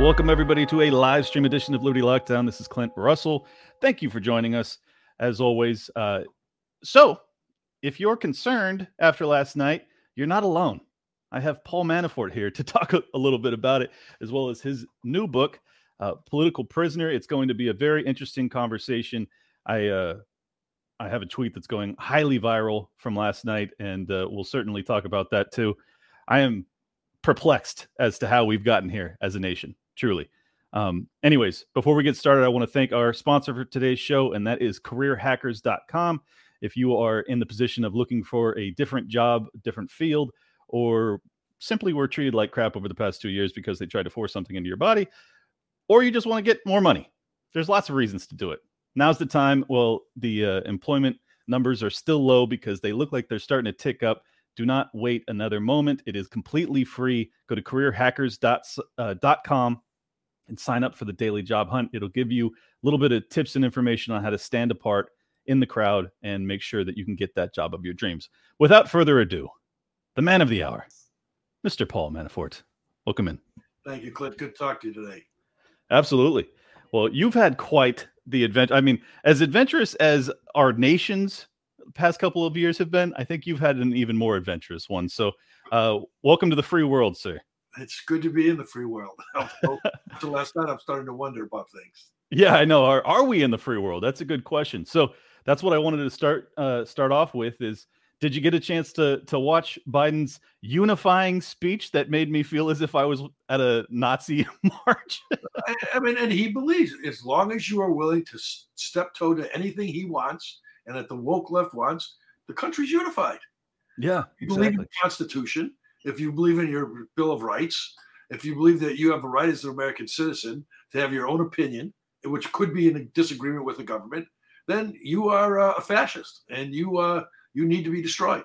Welcome, everybody, to a live stream edition of Liberty Lockdown. This is Clint Russell. Thank you for joining us, as always. Uh, so, if you're concerned after last night, you're not alone. I have Paul Manafort here to talk a, a little bit about it, as well as his new book, uh, Political Prisoner. It's going to be a very interesting conversation. I uh, I have a tweet that's going highly viral from last night, and uh, we'll certainly talk about that too. I am perplexed as to how we've gotten here as a nation truly. Um, anyways, before we get started, I want to thank our sponsor for today's show, and that is careerhackers.com. If you are in the position of looking for a different job, different field, or simply were treated like crap over the past two years because they tried to force something into your body, or you just want to get more money, there's lots of reasons to do it. Now's the time. Well, the uh, employment numbers are still low because they look like they're starting to tick up. Do not wait another moment. It is completely free. Go to careerhackers.com and sign up for the daily job hunt. It'll give you a little bit of tips and information on how to stand apart in the crowd and make sure that you can get that job of your dreams. Without further ado, the man of the hour, Mr. Paul Manafort. Welcome in. Thank you, Clint. Good to talk to you today. Absolutely. Well, you've had quite the adventure. I mean, as adventurous as our nation's past couple of years have been, I think you've had an even more adventurous one. So, uh, welcome to the free world, sir it's good to be in the free world. Until last night, I'm starting to wonder about things. Yeah, I know. Are are we in the free world? That's a good question. So that's what I wanted to start uh, start off with. Is did you get a chance to to watch Biden's unifying speech that made me feel as if I was at a Nazi march? I, I, mean, and he believes as long as you are willing to step toe to anything he wants and that the woke left wants, the country's unified. Yeah, you exactly. believe in the Constitution if you believe in your Bill of Rights, if you believe that you have a right as an American citizen to have your own opinion, which could be in a disagreement with the government, then you are uh, a fascist and you uh, you need to be destroyed.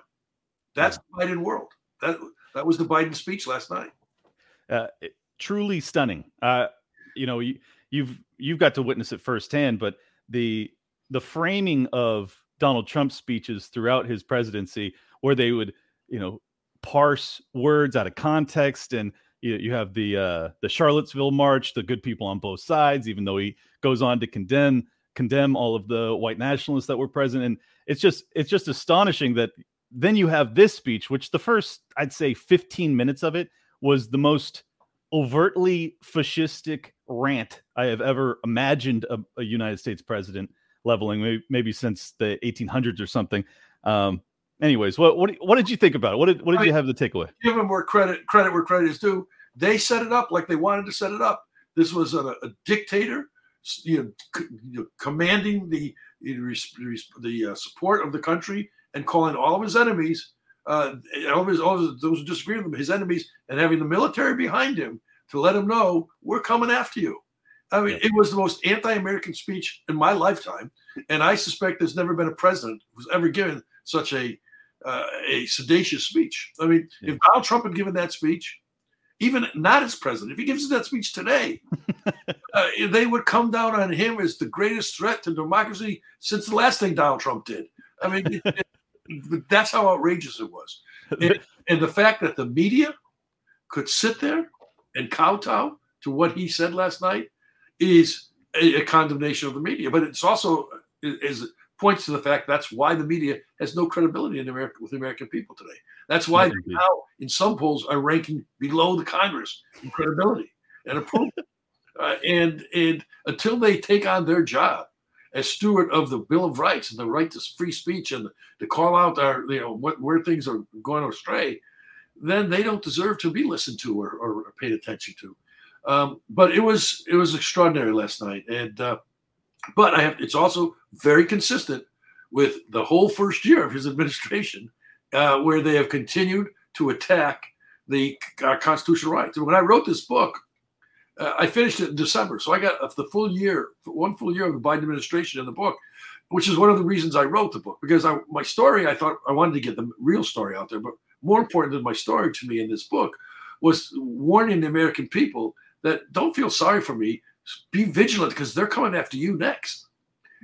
That's the Biden world. That that was the Biden speech last night. Uh, truly stunning. Uh, you know, you, you've you've got to witness it firsthand, but the the framing of Donald Trump's speeches throughout his presidency, where they would, you know, parse words out of context and you, you have the uh, the Charlottesville march, the good people on both sides, even though he goes on to condemn condemn all of the white nationalists that were present. And it's just it's just astonishing that then you have this speech, which the first I'd say 15 minutes of it was the most overtly fascistic rant I have ever imagined a, a United States president leveling, maybe, maybe, since the 1800s or something. Um, anyways, what what what did you think about it? What did what did I you have the takeaway? Give them more credit credit where credit is due. They set it up like they wanted to set it up. This was a, a dictator, you know, c- you know, commanding the the uh, support of the country and calling all of his enemies, uh, all of his all of those who disagree with him, his enemies, and having the military behind him to let him know we're coming after you. I mean, it was the most anti-American speech in my lifetime, and I suspect there's never been a president who's ever given such a uh, a sedacious speech. I mean, yeah. if Donald Trump had given that speech, even not as president, if he gives that speech today, uh, they would come down on him as the greatest threat to democracy since the last thing Donald Trump did. I mean, it, it, that's how outrageous it was. And, and, the fact that the media could sit there and kowtow to what he said last night is a, a condemnation of the media. But it's also is points to the fact that's why the media has no credibility in America with the American people today. That's why they now, in some polls, are ranking below the Congress in credibility and approval. uh, and and until they take on their job as steward of the Bill of Rights and the right to free speech and to call out our you know what, where things are going astray, then they don't deserve to be listened to or, or paid attention to. Um, but it was it was extraordinary last night, and uh, but I have, it's also very consistent with the whole first year of his administration, uh, where they have continued to attack the uh, constitutional rights. And when I wrote this book, Uh, I finished it in December, so I got the full year, one full year of the Biden administration in the book, which is one of the reasons I wrote the book because I, my story, I thought I wanted to get the real story out there, but more important than my story to me in this book was warning the American people that don't feel sorry for me, be vigilant because they're coming after you next.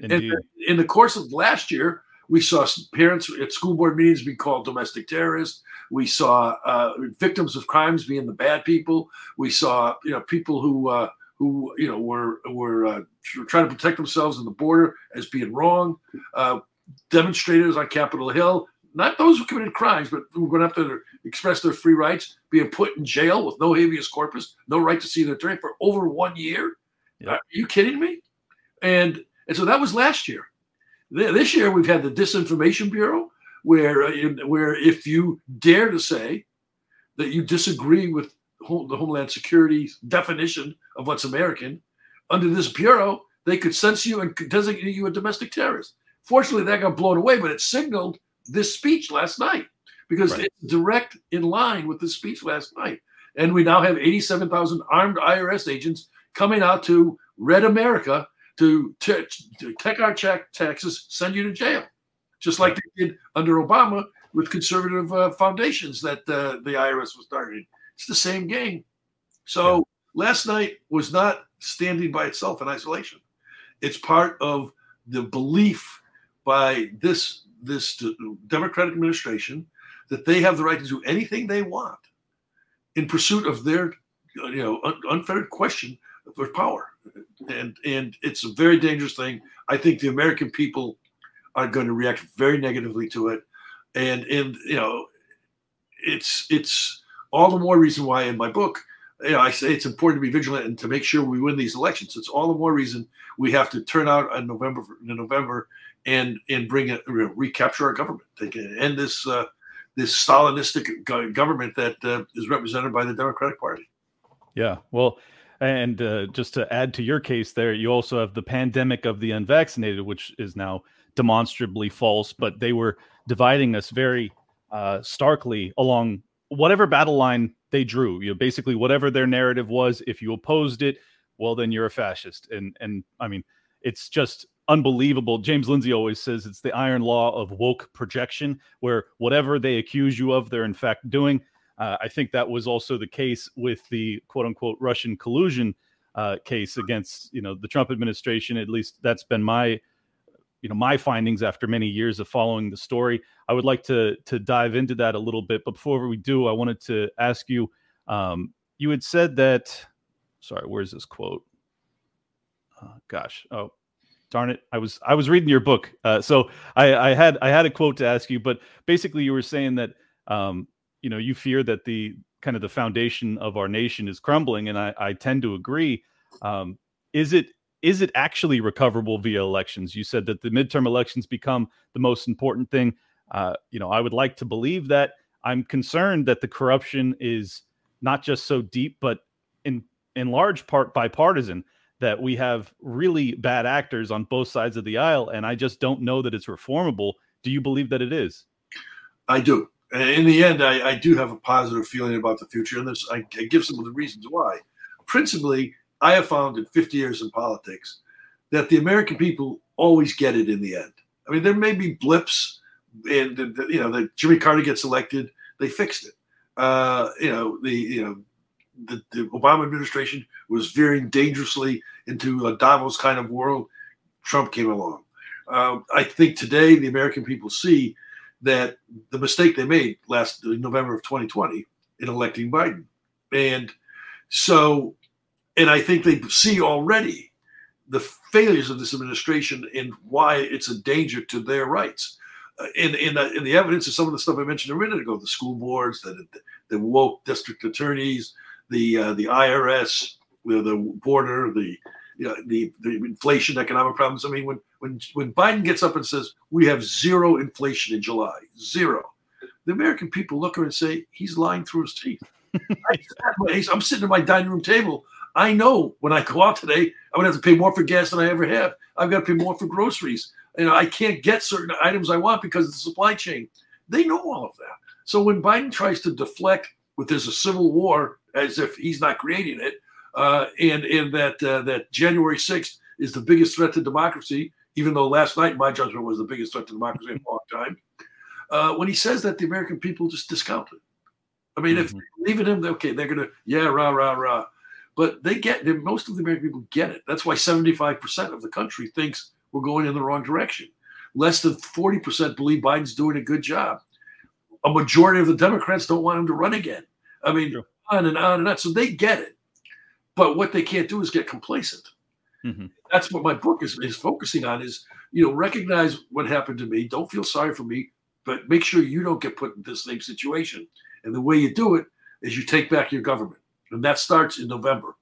Indeed. And in the course of last year, we saw parents at school board meetings being called domestic terrorists. We saw uh, victims of crimes being the bad people. We saw you know people who uh, who you know were were uh, trying to protect themselves in the border as being wrong. Uh, demonstrators on Capitol Hill, not those who committed crimes, but who were going to have to express their free rights, being put in jail with no habeas corpus, no right to see their attorney for over one year. Are you kidding me? And and so that was last year. This year we've had the Disinformation Bureau, where uh, where if you dare to say that you disagree with the Homeland Security definition of what's American, under this bureau they could censor you and designate you a domestic terrorist. Fortunately, that got blown away, but it signaled this speech last night because right. it's direct in line with the speech last night. And we now have 87,000 armed IRS agents coming out to red America to, t- to take our check taxes, send you to jail, just like they did under Obama with conservative uh, foundations that uh, the IRS was targeting. It's the same game. So yeah. last night was not standing by itself in isolation. It's part of the belief by this this Democratic administration that they have the right to do anything they want in pursuit of their you know un- unfettered question for power and and it's a very dangerous thing. I think the American people are going to react very negatively to it, and and you know, it's it's all the more reason why in my book, you know, I say it's important to be vigilant and to make sure we win these elections. It's all the more reason we have to turn out in November in November and and bring it recapture our government. They can end this uh, this Stalinistic government that uh, is represented by the Democratic Party. Yeah, well, and uh, just to add to your case, there you also have the pandemic of the unvaccinated, which is now demonstrably false. But they were dividing us very uh, starkly along whatever battle line they drew. You know, basically whatever their narrative was. If you opposed it, well, then you're a fascist. And and I mean, it's just unbelievable. James Lindsay always says it's the iron law of woke projection, where whatever they accuse you of, they're in fact doing. Uh, I think that was also the case with the quote unquote Russian collusion uh, case against you know the Trump administration. At least that's been my you know my findings after many years of following the story. I would like to to dive into that a little bit, but before we do, I wanted to ask you. Um, you had said that. Sorry, where's this quote? Uh, gosh, oh darn it i was i was reading your book uh, so I, I had i had a quote to ask you but basically you were saying that um, you know you fear that the kind of the foundation of our nation is crumbling, and I, I tend to agree. Um, is it is it actually recoverable via elections? You said that the midterm elections become the most important thing. Uh, you know, I would like to believe that. I'm concerned that the corruption is not just so deep, but in in large part bipartisan. That we have really bad actors on both sides of the aisle, and I just don't know that it's reformable. Do you believe that it is? I do in the end, I, I, do have a positive feeling about the future, and this I, I, give some of the reasons why. Principally, I have found in 50 years in politics that the American people always get it in the end. I mean, there may be blips, and you know, the Jimmy Carter gets elected, they fixed it. Uh, you know, the you know, the, the, Obama administration was veering dangerously into a Davos kind of world. Trump came along. Uh, I think today the American people see that the mistake they made last November of 2020 in electing Biden. And so, and I think they see already the failures of this administration and why it's a danger to their rights. In, in, the, in the evidence of some of the stuff I mentioned a minute ago, the school boards, the, the woke district attorneys, the uh, the IRS, the border, the you know, the the inflation, economic problems. I mean, when when when Biden gets up and says we have zero inflation in July, zero, the American people look at him and say he's lying through his teeth. I'm sitting at my dining room table. I know when I go out today, I'm gonna have to pay more for gas than I ever have. I've got to pay more for groceries. You know, I can't get certain items I want because of the supply chain. They know all of that. So when Biden tries to deflect with there's a civil war as if he's not creating it, uh, and and that uh, that January sixth is the biggest threat to democracy, even though last night my judgment was the biggest threat to democracy in a long time. Uh, when he says that, the American people just discount it. I mean, mm-hmm. if they believe in him, okay, they're gonna yeah rah rah rah, but they get most of the American people get it. That's why seventy five percent of the country thinks we're going in the wrong direction. Less than forty percent believe Biden's doing a good job. A majority of the Democrats don't want him to run again. I mean, sure. on and on and on. So they get it. But what they can't do is get complacent. Mm-hmm. That's what my book is, is focusing on is, you know, recognize what happened to me. Don't feel sorry for me, but make sure you don't get put in this same situation. And the way you do it is you take back your government. And that starts in November.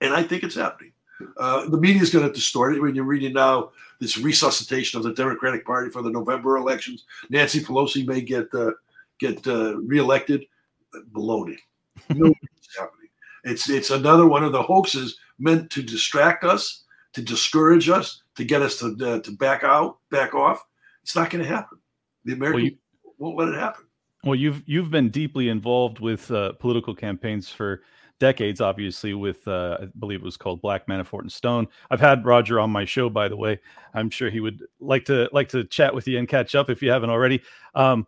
And I think it's happening. Uh, the media is going to distort it when you're reading now this resuscitation of the Democratic Party for the November elections. Nancy Pelosi may get uh, get uh, reelected. Baloney. No, happening. It's it's another one of the hoaxes meant to distract us, to discourage us, to get us to uh, to back out, back off. It's not going to happen. The American well, you, won't let it happen. Well, you've you've been deeply involved with uh, political campaigns for decades, obviously, with uh, I believe it was called Black Manafort and Stone. I've had Roger on my show, by the way. I'm sure he would like to like to chat with you and catch up if you haven't already. Um,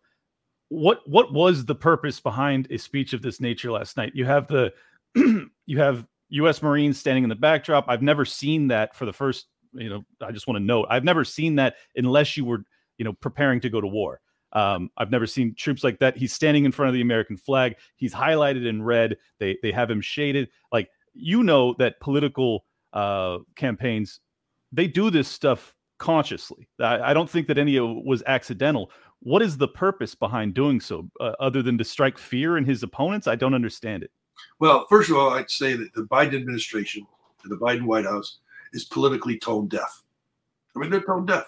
what what was the purpose behind a speech of this nature last night? You have the you have U.S. Marines standing in the backdrop. I've never seen that for the first. You know, I just want to note I've never seen that unless you were you know preparing to go to war. Um, I've never seen troops like that. He's standing in front of the American flag. He's highlighted in red. They they have him shaded. Like you know that political uh, campaigns, they do this stuff consciously. I, I don't think that any of it was accidental. What is the purpose behind doing so, uh, other than to strike fear in his opponents? I don't understand it. Well, first of all, I'd say that the Biden administration and the Biden White House is politically tone deaf. I mean, they're tone deaf.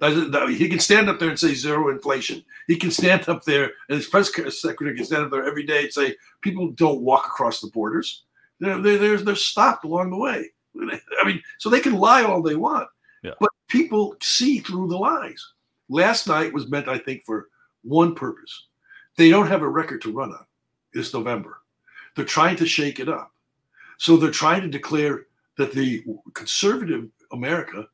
He can stand up there and say zero inflation. He can stand up there, and his press secretary can stand up there every day and say people don't walk across the borders. They're, they're, they're stopped along the way. I mean, so they can lie all they want, yeah. but people see through the lies. Last night was meant, I think, for one purpose. They don't have a record to run on this November. They're trying to shake it up. So they're trying to declare that the conservative America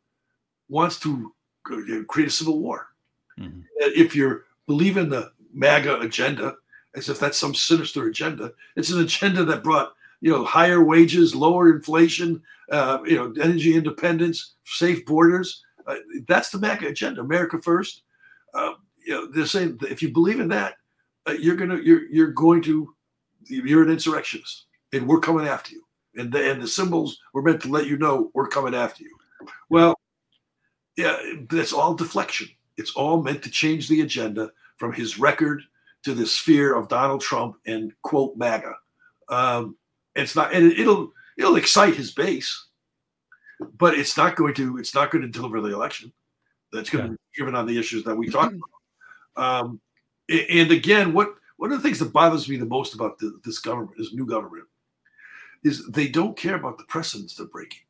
wants to create a civil war. Mm-hmm. If you believe in the MAGA agenda, as if that's some sinister agenda, it's an agenda that brought you know higher wages, lower inflation, uh, you know energy independence, safe borders. Uh, that's the MAGA agenda, America first. Uh, you know they're saying if you believe in that, uh, you're gonna you're you're going to you're an insurrectionist, and we're coming after you. And the, and the symbols were meant to let you know we're coming after you. Well, yeah, that's all deflection. It's all meant to change the agenda from his record to the sphere of Donald Trump and quote MAGA. Um, it's not, and it'll it'll excite his base, but it's not going to it's not going to deliver the election. That's going yeah. to be driven on the issues that we talked about. Um, and again, what one of the things that bothers me the most about the, this government, this new government, is they don't care about the precedents they're breaking.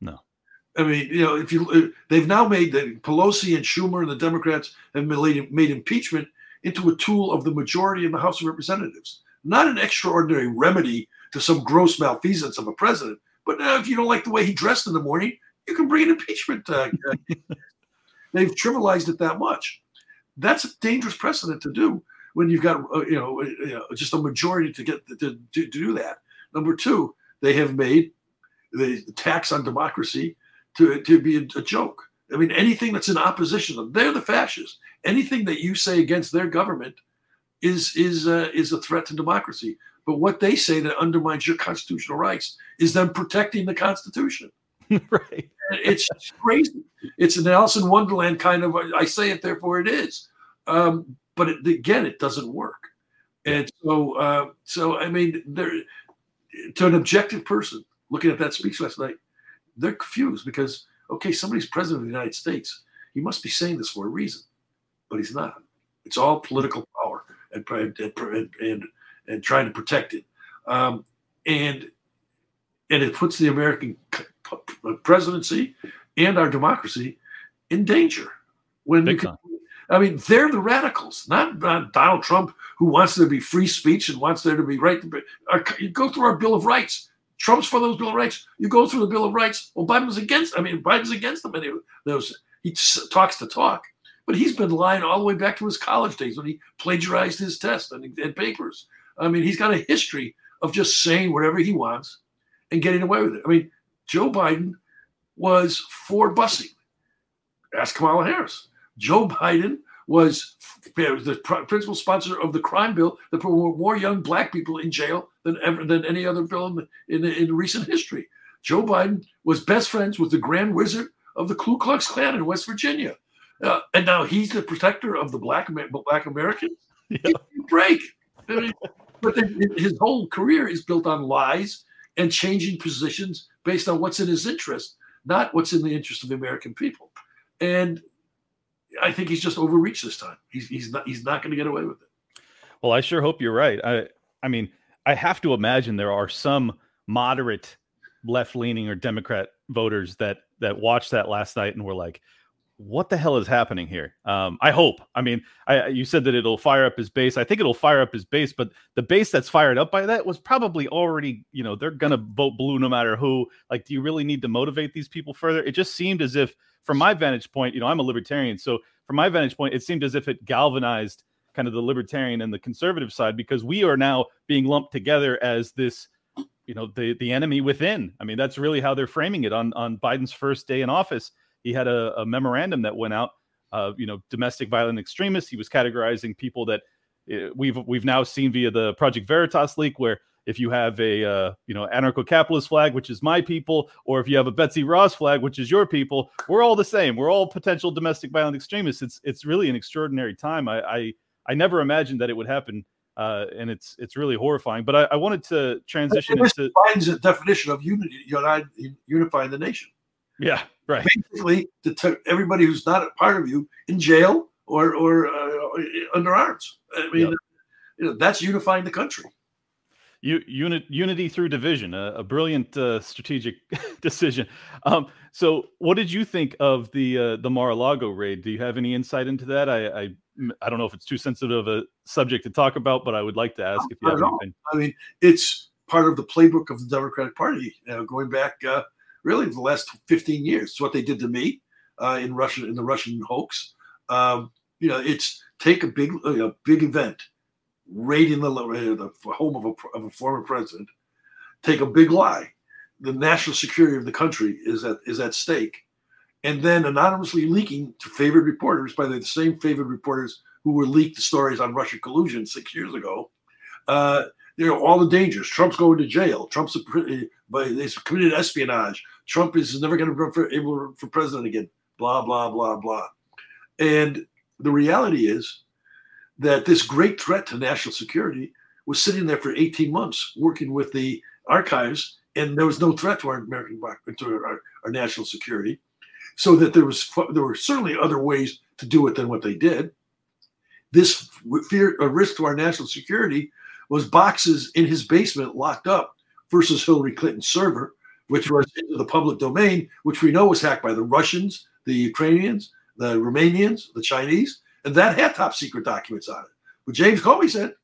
No. I mean, you know, if you they've now made that Pelosi and Schumer and the Democrats have made, made impeachment into a tool of the majority in the House of Representatives, not an extraordinary remedy to some gross malfeasance of a president. But now, if you don't like the way he dressed in the morning, you can bring an impeachment. Uh, they've trivialized it that much. That's a dangerous precedent to do when you've got uh, you, know, uh, you, know, just a majority to get to, to, to do that. Number two, they have made the tax on democracy to, to be a, a joke. I mean, anything that's in opposition, they're the fascists. Anything that you say against their government is is uh, is a threat to democracy. But what they say that undermines your constitutional rights is them protecting the Constitution. right. It's crazy. It's an Alice in Wonderland kind of. I say it, therefore it is. Um, but it, again, it doesn't work. And so, uh, so I mean, there to an objective person looking at that speech last night, they're confused because okay, somebody's president of the United States. He must be saying this for a reason, but he's not. It's all political power and and and, and trying to protect it, um, and and it puts the American presidency and our democracy in danger when Big can, I mean, they're the radicals, not, not, Donald Trump, who wants there to be free speech and wants there to be right. To be, our, go through our Bill of Rights. Trump's for those Bill of Rights. You go through the Bill of Rights. Well, Biden was against. I mean, Biden's against them. It, those he talks the talk, but he's been lying all the way back to his college days when he plagiarized his test and, and papers. I mean, he's got a history of just saying whatever he wants and getting away with it. I mean, Joe Biden was for busing. Ask Kamala Harris. Joe Biden was the principal sponsor of the crime bill that put more young black people in jail than ever than any other bill in, in, in recent history. Joe Biden was best friends with the Grand Wizard of the Ku Klux Klan in West Virginia, uh, and now he's the protector of the black black Americans. Yeah. Break, I mean, but his whole career is built on lies and changing positions based on what's in his interest, not what's in the interest of the American people. And I think he's just overreached this time. He's he's not he's not going to get away with it. Well, I sure hope you're right. I I mean, I have to imagine there are some moderate left leaning or Democrat voters that that watched that last night and were like, "What the hell is happening here?" Um, I hope. I mean, I, you said that it'll fire up his base. I think it'll fire up his base, but the base that's fired up by that was probably already, you know, they're gonna vote blue no matter who. Like, do you really need to motivate these people further? It just seemed as if, from my vantage point, you know, I'm a libertarian, so from my vantage point, it seemed as if it galvanized kind of the libertarian and the conservative side because we are now being lumped together as this you know the the enemy within. I mean that's really how they're framing it. On on biden's first day in office he had a, a memorandum that went out uh, you know domestic violent extremists. He was categorizing people that uh, we've we've now seen via the project veritas leak where if you have a uh, you know anarcho-capitalist flag which is my people or if you have a betsy ross flag which is your people we're all the same we're all potential domestic violent extremists it's it's really an extraordinary time i i I never imagined that it would happen. Uh, and it's it's really horrifying. But I, I wanted to transition into Biden's a definition of unity, unifying the nation. Yeah, right. Basically, to t- everybody who's not a part of you in jail or or uh, under arms. I mean, yep. you know, that's unifying the country. U- unit, unity through division, a, a brilliant uh, strategic decision. Um, so, what did you think of the uh, the Mar-a-Lago raid? Do you have any insight into that? I, I I don't know if it's too sensitive a subject to talk about, but I would like to ask if you have anything. I mean, it's part of the playbook of the Democratic Party, you know, going back uh, really the last 15 years. It's what they did to me uh, in Russia in the Russian hoax. Um, you know, it's take a big a big event, raiding the, the home of a, of a former president, take a big lie. The national security of the country is at is at stake and then anonymously leaking to favored reporters by the same favored reporters who were leaked the stories on Russian collusion six years ago. Uh, you know all the dangers. Trump's going to jail. Trump's a, he's committed espionage. Trump is never going to run for able for president again. Blah blah blah blah. And the reality is that this great threat to national security was sitting there for 18 months, working with the archives, and there was no threat to our American to our, our national security so that there was there were certainly other ways to do it than what they did. This fear, a risk to our national security, was boxes in his basement locked up versus Hillary Clinton's server, which was into the public domain, which we know was hacked by the Russians, the Ukrainians, the Romanians, the Chinese, and that had top secret documents on it. But James Comey said,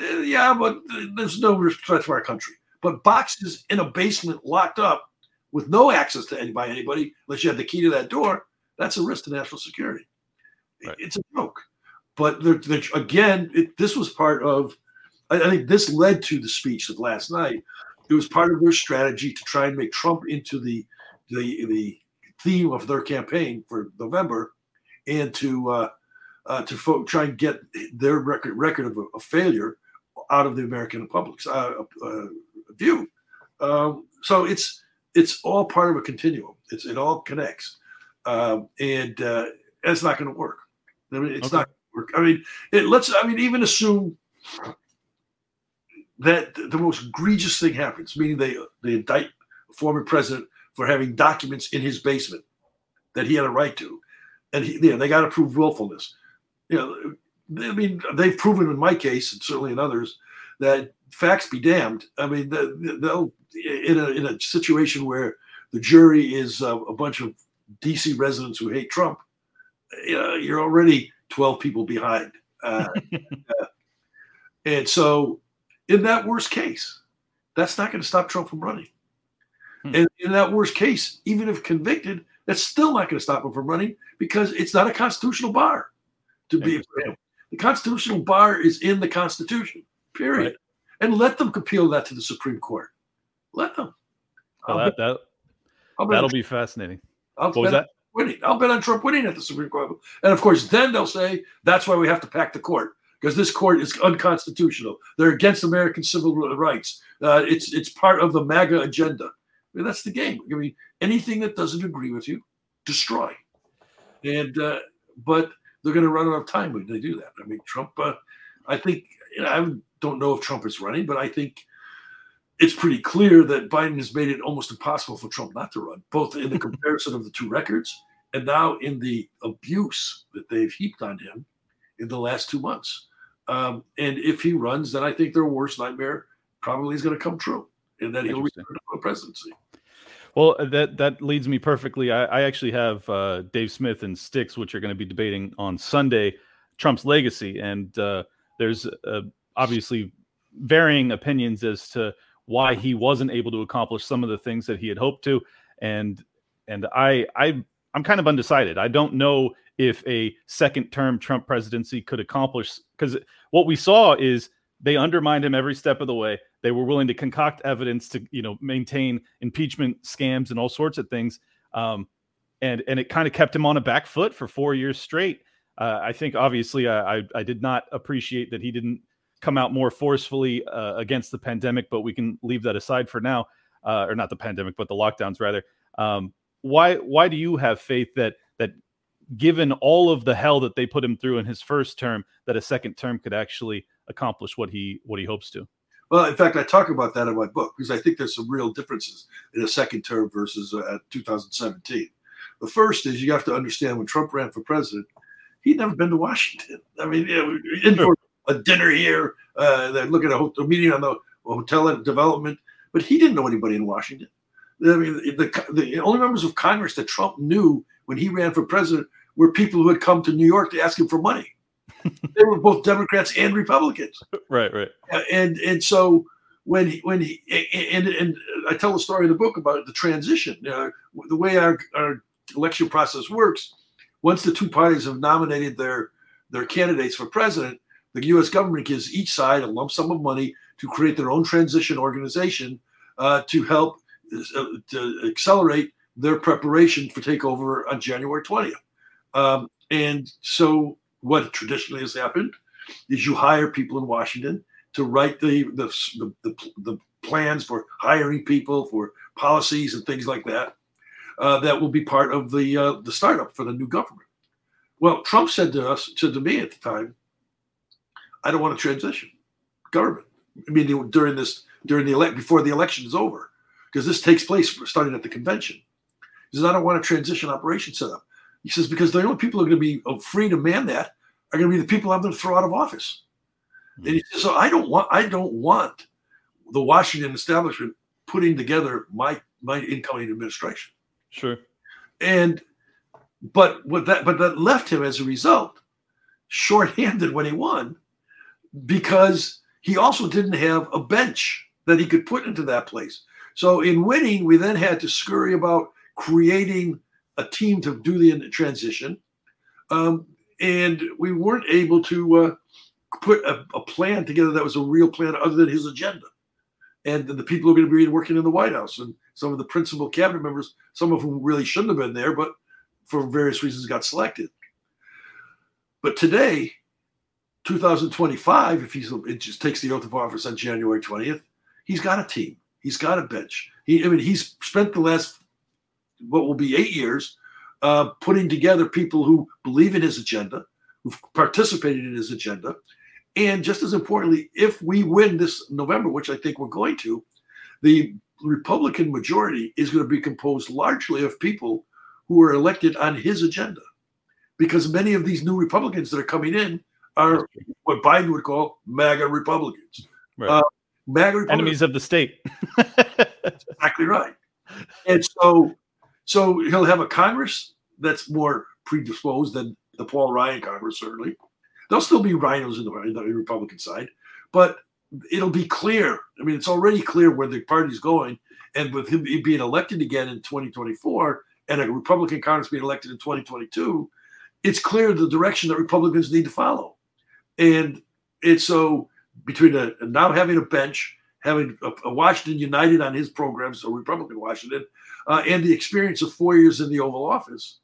eh, "Yeah, but there's no threat to our country." But boxes in a basement locked up with no access to anybody, anybody unless you have the key to that door, that's a risk to national security. Right. It's a joke. But they're, they're, again, it, this was part of. I, I think this led to the speech of last night. It was part of their strategy to try and make Trump into the the the theme of their campaign for November, and to uh, uh, to try and get their record record of a, a failure out of the American public's uh, uh view. Um, so it's it's all part of a continuum. It's it all connects, um, and uh, it's not going to work. I mean, it's okay. not work. I mean, it, let's. I mean, even assume that the most egregious thing happens, meaning they they indict a former president for having documents in his basement that he had a right to, and he, you know, they got to prove willfulness. You know, I mean, they've proven in my case, and certainly in others, that facts be damned. I mean, they'll in a in a situation where the jury is uh, a bunch of DC residents who hate Trump, uh, you're already 12 people behind. Uh, uh, and so, in that worst case, that's not going to stop Trump from running. Hmm. And in that worst case, even if convicted, that's still not going to stop him from running because it's not a constitutional bar to be. The constitutional bar is in the Constitution, period. Right. And let them appeal that to the Supreme Court. Let them. Well, I'll that, that, bet that'll be fascinating. I'll What was bet on that? winning. I'll bet on Trump winning at the Supreme Court. And of course, then they'll say that's why we have to pack the court because this court is unconstitutional. They're against American civil rights. Uh, it's it's part of the MAGA agenda. I mean, that's the game. I mean, anything that doesn't agree with you, destroy. And uh, but they're going to run out of time when they do that. I mean, Trump. Uh, I think you know, I don't know if Trump is running, but I think it's pretty clear that Biden has made it almost impossible for Trump not to run, both in the comparison of the two records and now in the abuse that they've heaped on him in the last two months. Um, and if he runs, then I think their worst nightmare probably is going to come true, and that he'll return to the presidency. Well, uh, that that leads me perfectly. I, I actually have uh, Dave Smith and Sticks, which are going to be debating on Sunday Trump's legacy, and uh, there's uh, obviously varying opinions as to why he wasn't able to accomplish some of the things that he had hoped to, and and I I I'm kind of undecided. I don't know if a second term Trump presidency could accomplish because what we saw is they undermined him every step of the way. They were willing to concoct evidence to, you know, maintain impeachment scams and all sorts of things. Um, and and it kind of kept him on a back foot for four years straight. Uh, I think obviously I, I I did not appreciate that he didn't come out more forcefully uh, against the pandemic, but we can leave that aside for now, uh, or not the pandemic, but the lockdowns rather. Um, why why do you have faith that that given all of the hell that they put him through in his first term, that a second term could actually accomplish what he what he hopes to? Well, in fact, I talk about that in my book because I think there's some real differences in a second term versus uh, 2017. The first is you have to understand when Trump ran for president, he'd never been to Washington. I mean, in for a dinner here, uh, they're looking at a, hotel, meeting on the hotel development, but he didn't know anybody in Washington. I mean, the, the only members of Congress that Trump knew when he ran for president were people who had come to New York to ask him for money. They were both Democrats and Republicans Right, right. And and so when he when he and and I tell the story in the book about the transition. Uh, the way our, our election process works, once the two parties have nominated their their candidates for president, the U.S. government gives each side a lump sum of money to create their own transition organization uh, to help uh, to accelerate their preparation for takeover on January 20th. Um, and so, what traditionally has happened is you hire people in Washington to write the the, the, the, the plans for hiring people, for policies and things like that, uh, that will be part of the uh, the startup for the new government. Well, Trump said to us, said to me at the time, I don't want to transition government. I mean, during this during the elect before the election is over, because this takes place starting at the convention. He says, I don't want a transition operation set up. He says, because the only people who are going to be uh, free to man that are going to be the people I'm going to throw out of office. And he says, so I don't want I don't want the Washington establishment putting together my my incoming administration. Sure. And but what that but that left him as a result shorthanded when he won because he also didn't have a bench that he could put into that place. So in winning, we then had to scurry about creating a team to do the transition. Um, and we weren't able to uh, put a, a, plan together that was a real plan other than his agenda. And the people who are going to be working in the White House and some of the principal cabinet members, some of whom really shouldn't have been there, but for various reasons got selected. But today, 2025, if he's it just takes the oath of office on January 20th, he's got a team. He's got a bench. He, I mean, he's spent the last what will be eight years uh, putting together people who believe in his agenda, who've participated in his agenda, and just as importantly, if we win this November, which I think we're going to, the Republican majority is going to be composed largely of people who are elected on his agenda, because many of these new Republicans that are coming in are what Biden would call MAGA Republicans. Right. Uh, MAGA Republicans. Enemies of the state. exactly right. And so, so he'll have a Congress that's more predisposed than the Paul Ryan Congress. Certainly, there'll still be RINOs in the, in the Republican side, but it'll be clear. I mean, it's already clear where the party's going, and with him being elected again in 2024 and a Republican Congress being elected in 2022, it's clear the direction that Republicans need to follow. And it's so between a, now having a bench, having Washington United on his program, so Republican Washington, uh, and the experience of four years in the Oval Office,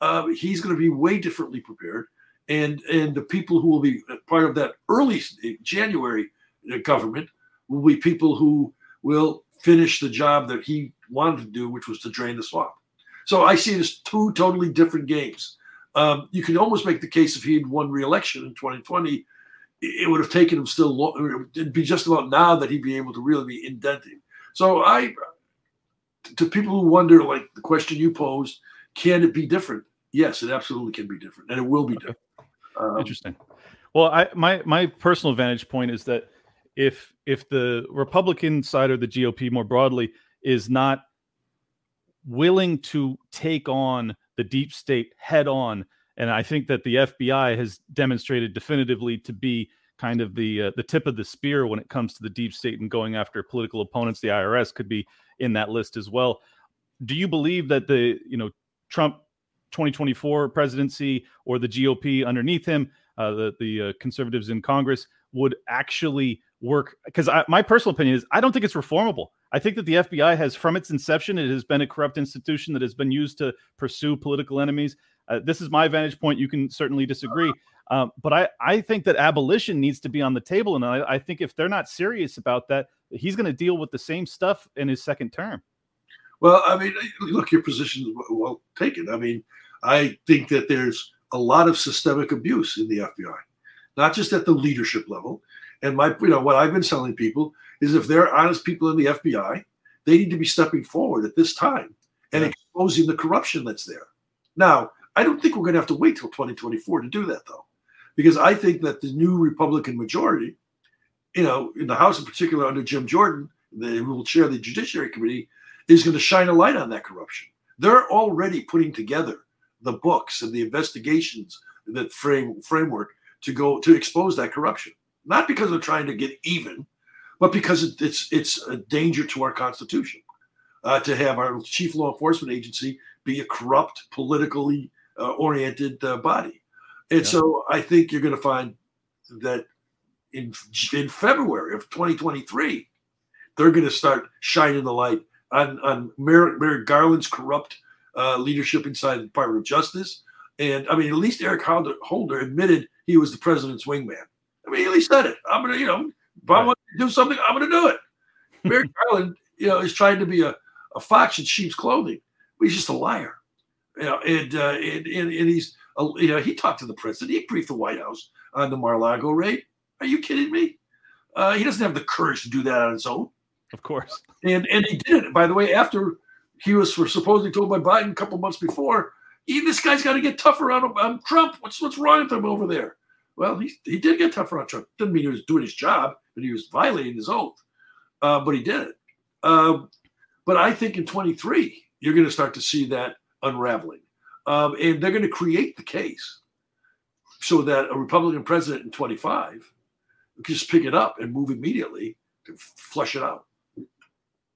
uh, he's going to be way differently prepared. And and the people who will be part of that early January government will be people who will finish the job that he wanted to do, which was to drain the swamp. So I see it as two totally different games. Um, you can almost make the case if he had won re-election in 2020, it would have taken him still long. It'd be just about now that he'd be able to really be indenting. So I, to people who wonder, like the question you posed, can it be different? Yes, it absolutely can be different, and it will be different. Um, Interesting. Well, I my my personal vantage point is that if if the Republican side or the GOP more broadly is not willing to take on the deep state head on, and I think that the FBI has demonstrated definitively to be kind of the uh, the tip of the spear when it comes to the deep state and going after political opponents. The IRS could be in that list as well. Do you believe that the you know Trump 2024 presidency or the GOP underneath him, uh, the the uh, conservatives in Congress would actually work because my personal opinion is I don't think it's reformable. I think that the FBI has, from its inception, it has been a corrupt institution that has been used to pursue political enemies. Uh, this is my vantage point. You can certainly disagree, um, but I, I think that abolition needs to be on the table, and I, I think if they're not serious about that, he's going to deal with the same stuff in his second term. Well, I mean, look, your position is well taken. I mean, I think that there's a lot of systemic abuse in the FBI, not just at the leadership level. And my, you know, what I've been telling people is if they're honest people in the FBI, they need to be stepping forward at this time and yeah. exposing the corruption that's there. Now, I don't think we're going to have to wait till 2024 to do that, though, because I think that the new Republican majority, you know, in the House in particular under Jim Jordan, the, who will chair the Judiciary Committee, is going to shine a light on that corruption. They're already putting together the books and the investigations that frame framework to go to expose that corruption not because they're trying to get even, but because it's it's a danger to our Constitution uh, to have our chief law enforcement agency be a corrupt, politically uh, oriented uh, body. And yeah. so I think you're going to find that in in February of 2023, they're going to start shining the light on on Merrick, Merrick Garland's corrupt uh, leadership inside the Department of Justice. And I mean, at least Eric Holder, Holder admitted he was the president's wingman. I mean, he at least said it. I'm gonna, you know, if I want to do something, I'm gonna do it. Merrick Garland, you know, is trying to be a, a fox in sheep's clothing, but he's just a liar. You know, and uh, and, and, and he's uh, you know, he talked to the president, he briefed the White House on the Mar-a-Lago raid. Are you kidding me? Uh, he doesn't have the courage to do that on his own. Of course. And and he did it, by the way, after he was supposedly told by Biden a couple months before, this guy's got to get tougher on, on Trump. What's what's wrong with him over there? Well, he, he did get tougher on Trump. Didn't mean he was doing his job, but he was violating his oath. Uh, but he did it. Um, but I think in 23, you're going to start to see that unraveling. Um, and they're going to create the case so that a Republican president in 25 can just pick it up and move immediately to flush it out.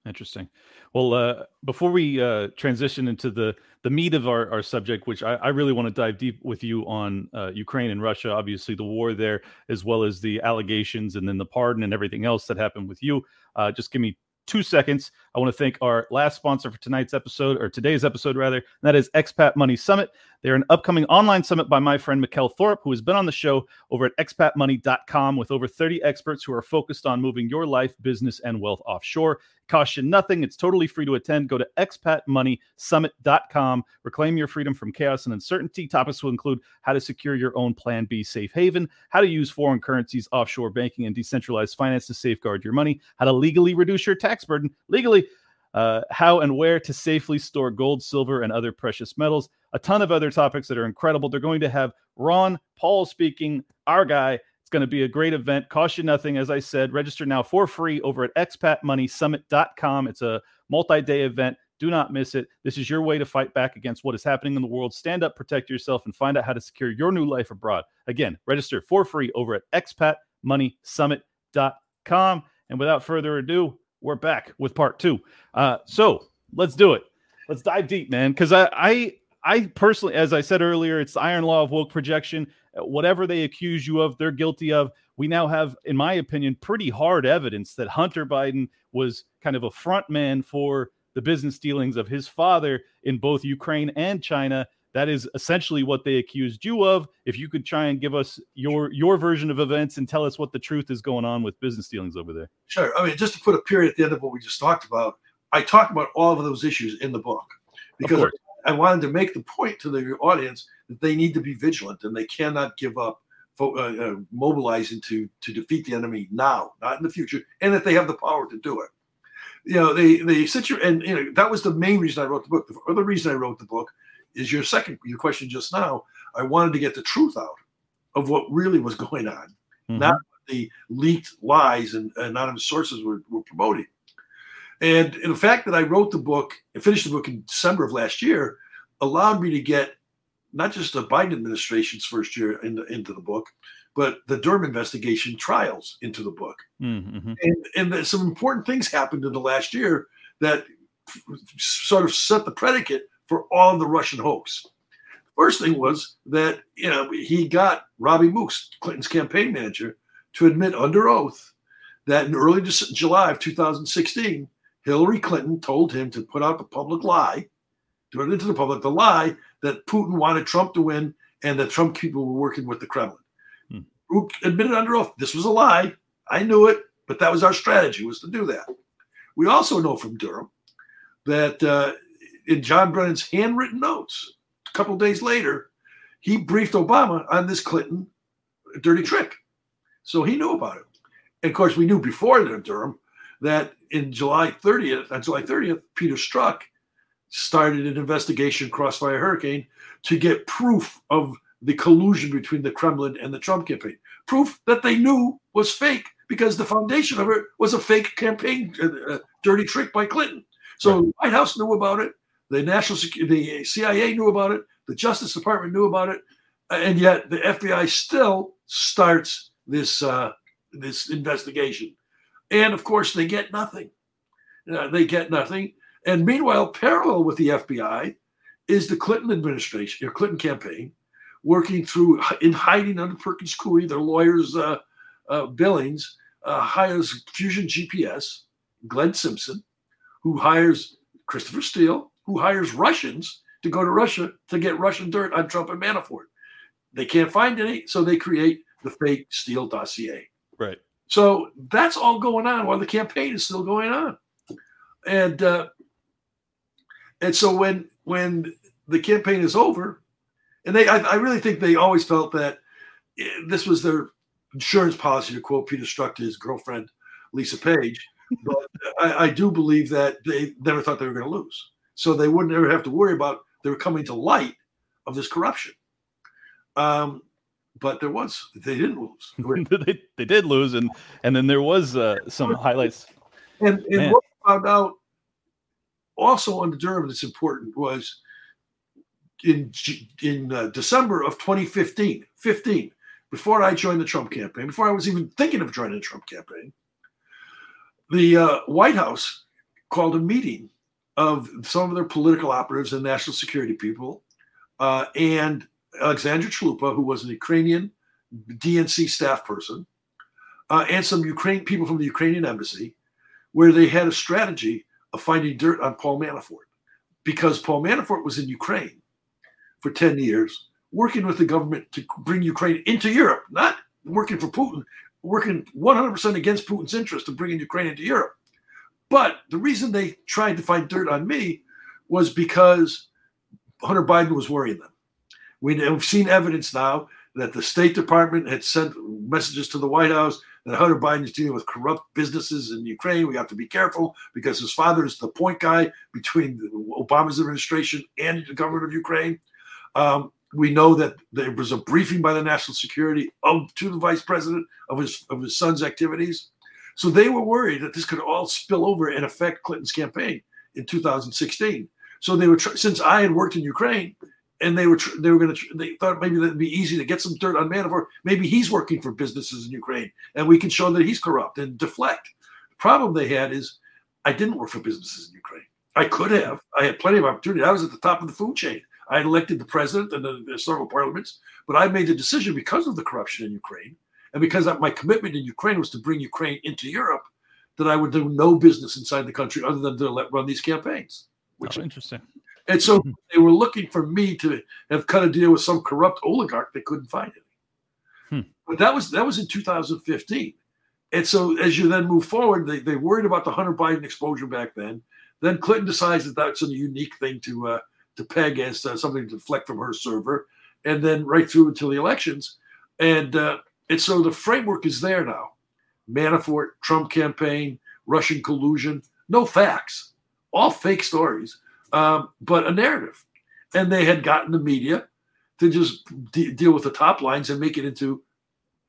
Interesting. Well, uh, before we uh, transition into the the meat of our, our subject, which I, I really want to dive deep with you on uh, Ukraine and Russia, obviously the war there, as well as the allegations and then the pardon and everything else that happened with you. Uh, just give me two seconds. I want to thank our last sponsor for tonight's episode, or today's episode rather. and that is Expat Money Summit. They're an upcoming online summit by my friend Mikkel Thorsrud, who has been on the show over at expatmoney.com with over 30 experts who are focused on moving your life, business, and wealth offshore costs you nothing. It's totally free to attend. Go to expatmoneysummit.com. Reclaim your freedom from chaos and uncertainty. Topics will include how to secure your own Plan B safe haven, how to use foreign currencies, offshore banking, and decentralized finance to safeguard your money, how to legally reduce your tax burden legally. Uh, how and where to safely store gold, silver, and other precious metals. A ton of other topics that are incredible. They're going to have Ron Paul speaking, our guy, it's going to be a great event, cost you nothing. As I said, register now for free over at expatmoneysummit.com. It's a multi day event. Do not miss it. This is your way to fight back against what is happening in the world. Stand up, protect yourself, and find out how to secure your new life abroad. Again, register for free over at expatmoneysummit.com. And without further ado, we're back with part two. Uh, so let's do it. Let's dive deep, man. Because I, I, I personally, as I said earlier, it's the iron law of woke projection. Whatever they accuse you of, they're guilty of. We now have, in my opinion, pretty hard evidence that Hunter Biden was kind of a front man for the business dealings of his father in both Ukraine and China that is essentially what they accused you of. If you could try and give us your your version of events and tell us what the truth is going on with business dealings over there. Sure. I mean, just to put a period at the end of what we just talked about, I talk about all of those issues in the book because I wanted to make the point to the audience that they need to be vigilant and they cannot give up uh, uh, mobilizing to to defeat the enemy now, not in the future, and that they have the power to do it. You know, they they situ and you know that was the main reason I wrote the book. The other reason I wrote the book is your second your question just now. I wanted to get the truth out of what really was going on, mm-hmm. not the leaked lies and anonymous sources were, were promoting. And, and the fact that I wrote the book and finished the book in December of last year allowed me to get not just the Biden administration's first year in the, into the book, but the Durham investigation trials into the book. Mm-hmm. And, and some important things happened in the last year that sort of set the predicate for all of the Russian hoax. First thing was that you know he got Robby Mook's, Clinton's campaign manager, to admit under oath that in early July of 2016, Hillary Clinton told him to put out the public lie, to put it into the public the lie that Putin wanted Trump to win and that Trump people were working with the Kremlin. Hmm. admitted under oath this was a lie. I knew it, but that was our strategy was to do that. We also know from Durham that uh, in John Brennan's handwritten notes a couple days later, he briefed Obama on this Clinton dirty trick. So he knew about it. And of course, we knew before the Durham that in July 30th, on July 30th, Peter Strzok started an investigation, Crossfire Hurricane, to get proof of the collusion between the Kremlin and the Trump campaign. Proof that they knew was fake because the foundation of it was a fake campaign, uh, uh dirty trick by Clinton. So right. the White House knew about it. The national the CIA knew about it. The Justice Department knew about it, and yet the FBI still starts this uh, this investigation. And of course, they get nothing. Uh, they get nothing. And meanwhile, parallel with the FBI is the Clinton administration, or Clinton campaign, working through in hiding under Perkins Coie, their lawyers uh, uh, Billings uh, hires Fusion GPS, Glenn Simpson, who hires Christopher Steele, who hires Russians to go to Russia to get Russian dirt on Trump and Manafort. They can't find any, so they create the fake Steele dossier. Right. So that's all going on while the campaign is still going on, and uh, and so when when the campaign is over, and they I, I really think they always felt that eh, this was their insurance policy to quote Peter Strzok to his girlfriend Lisa Page. But I, I do believe that they never thought they were going to lose so they wouldn't ever have to worry about they were coming to light of this corruption. Um, but there was they didn't lose. they, they did lose, and and then there was uh, some highlights. And, and what we found out also on the Durham that's important was in in uh, December of 2015, 15, before I joined the Trump campaign, before I was even thinking of joining the Trump campaign, the uh, White House called a meeting of some of their political operatives and national security people, uh, and Alexandra Chalupa, who was an Ukrainian DNC staff person, uh, and some Ukraine people from the Ukrainian embassy, where they had a strategy of finding dirt on Paul Manafort, because Paul Manafort was in Ukraine for 10 years, working with the government to bring Ukraine into Europe, not working for Putin, working 100% against Putin's interest of bringing Ukraine into Europe. But the reason they tried to find dirt on me was because Hunter Biden was worrying them. We've seen evidence now that the State Department had sent messages to the White House that Hunter Biden is dealing with corrupt businesses in Ukraine. We have to be careful because his father is the point guy between Obama's administration and the government of Ukraine. Um, we know that there was a briefing by the national security of, to the vice president of his of his son's activities. So they were worried that this could all spill over and affect Clinton's campaign in 2016. So they were, tr- since I had worked in Ukraine and they were tr- they were going to they thought maybe that'd be easy to get some dirt on Manafort. Maybe he's working for businesses in Ukraine, and we can show that he's corrupt and deflect. The problem they had is I didn't work for businesses in Ukraine. I could have. I had plenty of opportunity. I was at the top of the food chain. I elected the president and the, the several parliaments, but I made the decision because of the corruption in Ukraine and because my commitment in Ukraine was to bring Ukraine into Europe that I would do no business inside the country other than to let run these campaigns. Which oh, interesting. And so hmm. they were looking for me to have cut a deal with some corrupt oligarch. They couldn't find it. Hmm. But that was that was in 2015. And so as you then move forward, they, they worried about the Hunter Biden exposure back then. Then Clinton decides that that's a unique thing to uh, to peg as uh, something to deflect from her server, and then right through until the elections. And uh, and so the framework is there now. Manafort, Trump campaign, Russian collusion, no facts, all fake stories, um, but a narrative. And they had gotten the media to just de- deal with the top lines and make it into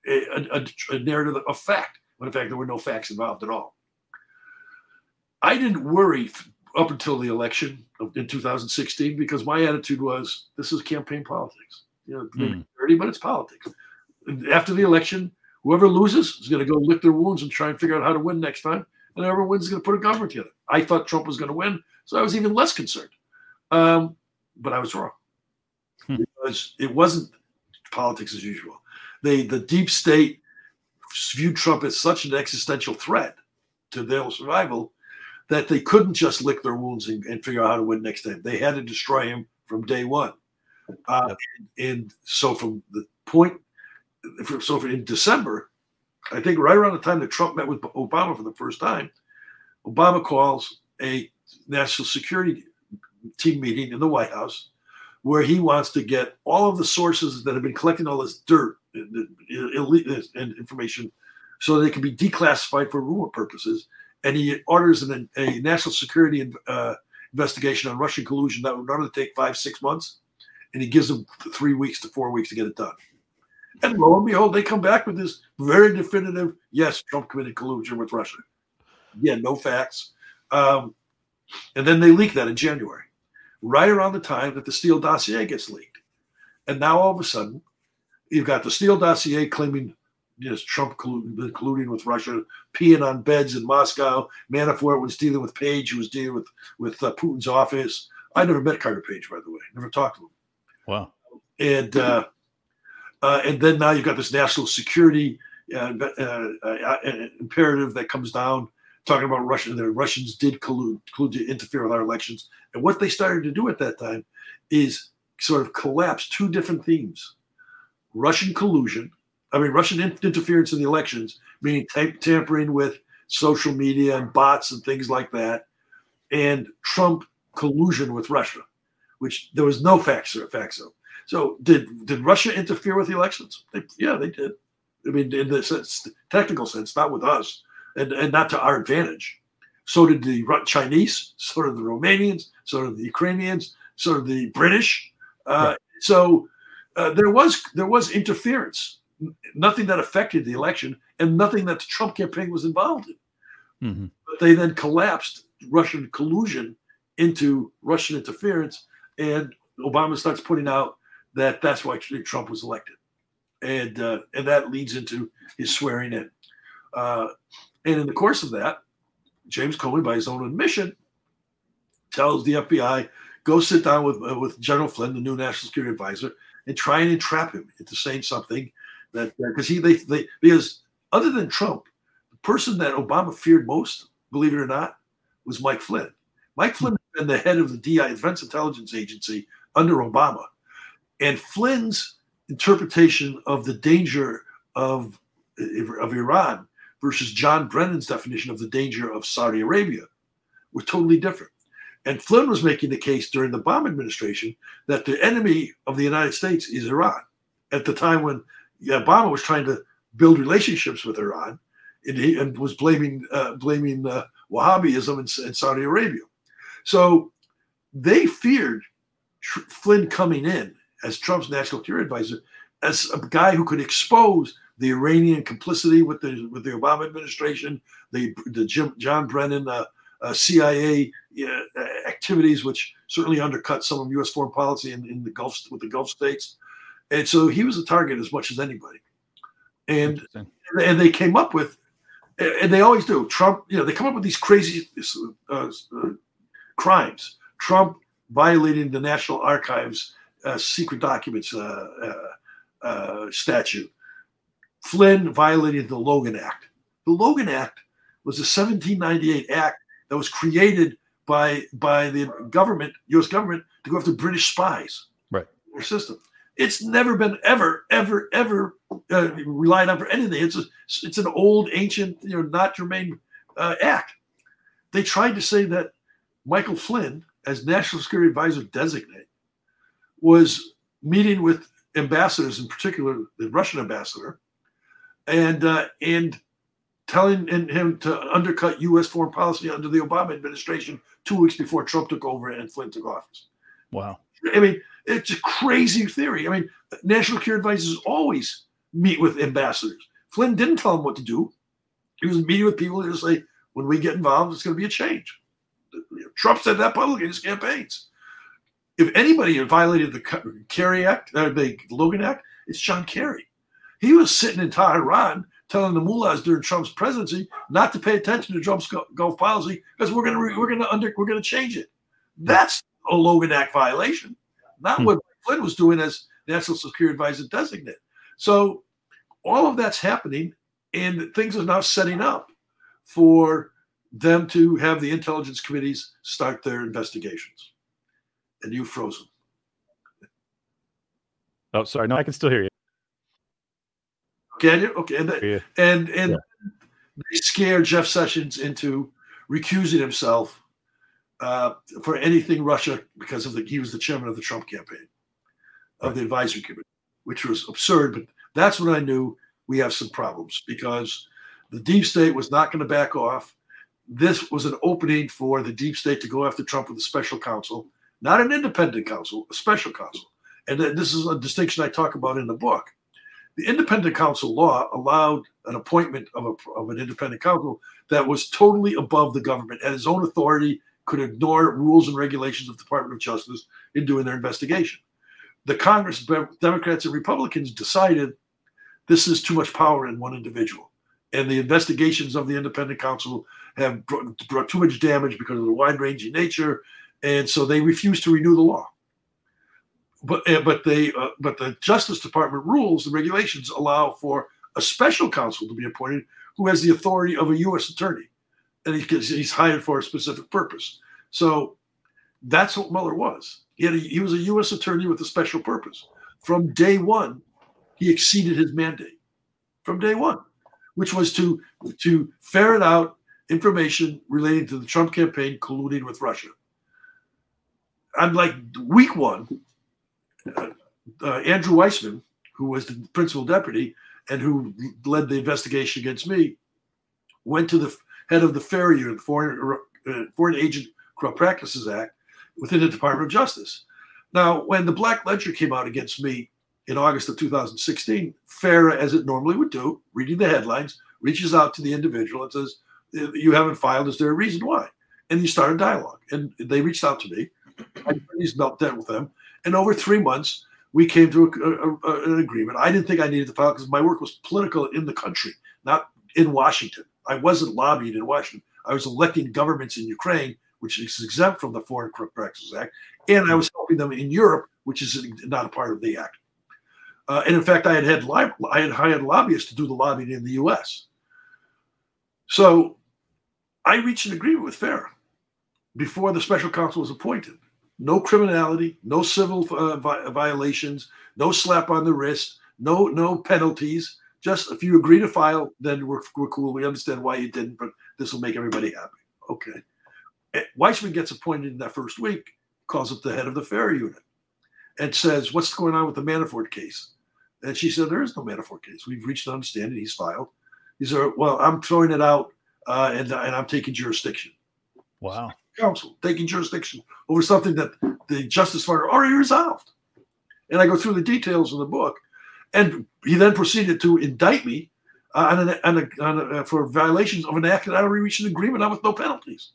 a, a, a narrative of fact, when in fact there were no facts involved at all. I didn't worry up until the election in 2016 because my attitude was this is campaign politics. You know, mm. dirty, but it's politics. After the election, whoever loses is going to go lick their wounds and try and figure out how to win next time. And whoever wins is going to put a government together. I thought Trump was going to win, so I was even less concerned. Um, but I was wrong hmm. because it wasn't politics as usual. They, the deep state viewed Trump as such an existential threat to their survival that they couldn't just lick their wounds and, and figure out how to win next time. They had to destroy him from day one. Uh, and, and, so from the point, so in December, I think right around the time that Trump met with Obama for the first time, Obama calls a national security team meeting in the White House where he wants to get all of the sources that have been collecting all this dirt and, information so they can be declassified for rumor purposes and he orders an, a national security uh, investigation on Russian collusion that would normally take five, six months, and he gives them three weeks to four weeks to get it done. And lo and behold, they come back with this very definitive: yes, Trump committed collusion with Russia. Yeah, no facts. Um, and then they leak that in January, right around the time that the Steele dossier gets leaked. And now all of a sudden, you've got the Steele dossier claiming you know, Trump colluding, colluding with Russia, peeing on beds in Moscow. Manafort was dealing with Page, who was dealing with with uh, Putin's office. I never met Carter Page, by the way. Never talked to him. Wow. And uh, uh, and then now you've got this national security uh, uh, uh, imperative that comes down, talking about Russia. The Russians did collude, collude to interfere with our elections. And what they started to do at that time is sort of collapse two different themes: Russian collusion I mean, Russian interference in the elections, meaning tampering with social media and bots and things like that, and Trump collusion with Russia, which there was no facts or facts of. So did did Russia interfere with the elections? They, yeah, they did. I mean, in the sense, technical sense, not with us, and, and not to our advantage. So did the Chinese, so did the Romanians, so did the Ukrainians, so did the British. Uh. So uh, there was there was interference nothing that affected the election and nothing that the Trump campaign was involved in. Mm-hmm. But they then collapsed Russian collusion into Russian interference, and Obama starts putting out that that's why Trump was elected, and uh, and that leads into his swearing in. Uh, and in the course of that, James Comey, by his own admission, tells the FBI, "Go sit down with uh, with General Flynn, the new national security advisor, and try and entrap him into saying something that because he they, they because other than Trump, the person that Obama feared most, believe it or not, was Mike Flynn. Mike Flynn had been the head of the DI Defense Intelligence Agency under Obama, and Flynn's interpretation of the danger of of Iran versus John Brennan's definition of the danger of Saudi Arabia were totally different. And Flynn was making the case during the Obama administration that the enemy of the United States is Iran. At the time when Obama was trying to build relationships with Iran, and, he, and was blaming uh, blaming uh, Wahhabism in, in, Saudi Arabia. So they feared Flynn coming in as Trump's national security advisor as a guy who could expose the Iranian complicity with the with the Obama administration, the the Jim, John Brennan uh, uh CIA uh, activities which certainly undercut some of U.S. foreign policy in, in the Gulf with the Gulf states, and so he was a target as much as anybody. And and they came up with, and they always do. Trump, you know, they come up with these crazy uh, uh, crimes. Trump violating the National Archives uh, secret documents uh, uh, uh, statute. Flynn violated the Logan Act. The Logan Act was a 1798 act that was created by by the government, U.S. government, to go after British spies. Right. Their system. It's never been ever, ever, ever uh, relied on for anything. It's a, it's an old, ancient, you know, not germane uh, act. They tried to say that Michael Flynn, as National Security Advisor designate, was meeting with ambassadors, in particular the Russian ambassador, and uh, and telling him to undercut U.S. foreign policy under the Obama administration two weeks before Trump took over and Flynn took office. Wow. I mean, it's a crazy theory. I mean, national security advisors always meet with ambassadors. Flynn didn't tell him what to do. He was meeting with people to say, when we get involved, it's going to be a change. Trump said that publicly in his campaigns. If anybody violated the Kerry Act, uh, the Logan Act, it's John Kerry. He was sitting in Tehran telling the mullahs during Trump's presidency not to pay attention to Trump's Gulf policy because we're going to we're going to under we're going to change it. That's a Logan Act violation, not hmm. what Flynn was doing as national security advisor designate. So all of that's happening, and things are now setting up for them to have the intelligence committees start their investigations. And you frozen. Oh, sorry. No, I can still hear you. Can you? Okay. And yeah. and, and yeah. they scared Jeff Sessions into recusing himself uh, for anything Russia because of the he was the chairman of the Trump campaign of the advisory committee, which was absurd. But that's when I knew we have some problems because the deep state was not going to back off. This was an opening for the deep state to go after Trump with a special counsel, not an independent counsel, a special counsel. And this is a distinction I talk about in the book. The independent counsel law allowed an appointment of, a, of an independent counsel that was totally above the government and his own authority could ignore rules and regulations of the Department of Justice in doing their investigation. The Congress, Democrats and Republicans decided this is too much power in one individual. And the investigations of the independent counsel have brought, brought too much damage because of the wide ranging nature. And so they refused to renew the law. But, eh, but they uh, but the Justice Department rules and regulations allow for a special counsel to be appointed who has the authority of a U.S. attorney and he, he's hired for a specific purpose. So that's what Mueller was. He, a, he was a U.S. attorney with a special purpose. From day one, he exceeded his mandate. From day one, which was to to ferret out information relating to the Trump campaign colluding with Russia. And like week one, uh, uh, Andrew Weissmann, who was the principal deputy and who led the investigation against me, went to the head of the unit, the Foreign, uh, Foreign Agent Corrupt Practices Act, within the Department of Justice. Now, when the Black Ledger came out against me in August of 2016, FARA, as it normally would do, reading the headlines, reaches out to the individual and says, You haven't filed. Is there a reason why? And you start a dialogue. And they reached out to me. I knelt down with them. And over three months, we came to a, a, an agreement. I didn't think I needed to file because my work was political in the country, not in Washington. I wasn't lobbying in Washington. I was electing governments in Ukraine, which is exempt from the Foreign Corrupt Practices Act, and I was helping them in Europe, which is not a part of the act. Uh, and in fact, I had had I had hired lobbyists to do the lobbying in the U.S. So I reached an agreement with FARA before the special counsel was appointed. No criminality, no civil uh, vi- violations, no slap on the wrist, no no penalties. Just if you agree to file, then we're, we're cool. We understand why you didn't, but this will make everybody happy. Okay. And Weissmann gets appointed in that first week, calls up the head of the FARA unit and says, What's going on with the Manafort case? And she said, There is no Manafort case. We've reached an understanding. He's filed. He said, Well, I'm throwing it out uh, and, and I'm taking jurisdiction. Wow. Taking jurisdiction over something that the Justice Department already resolved. And I go through the details in the book. And he then proceeded to indict me uh, on an, on a, on a, for violations of an act that I already reached an agreement on with no penalties.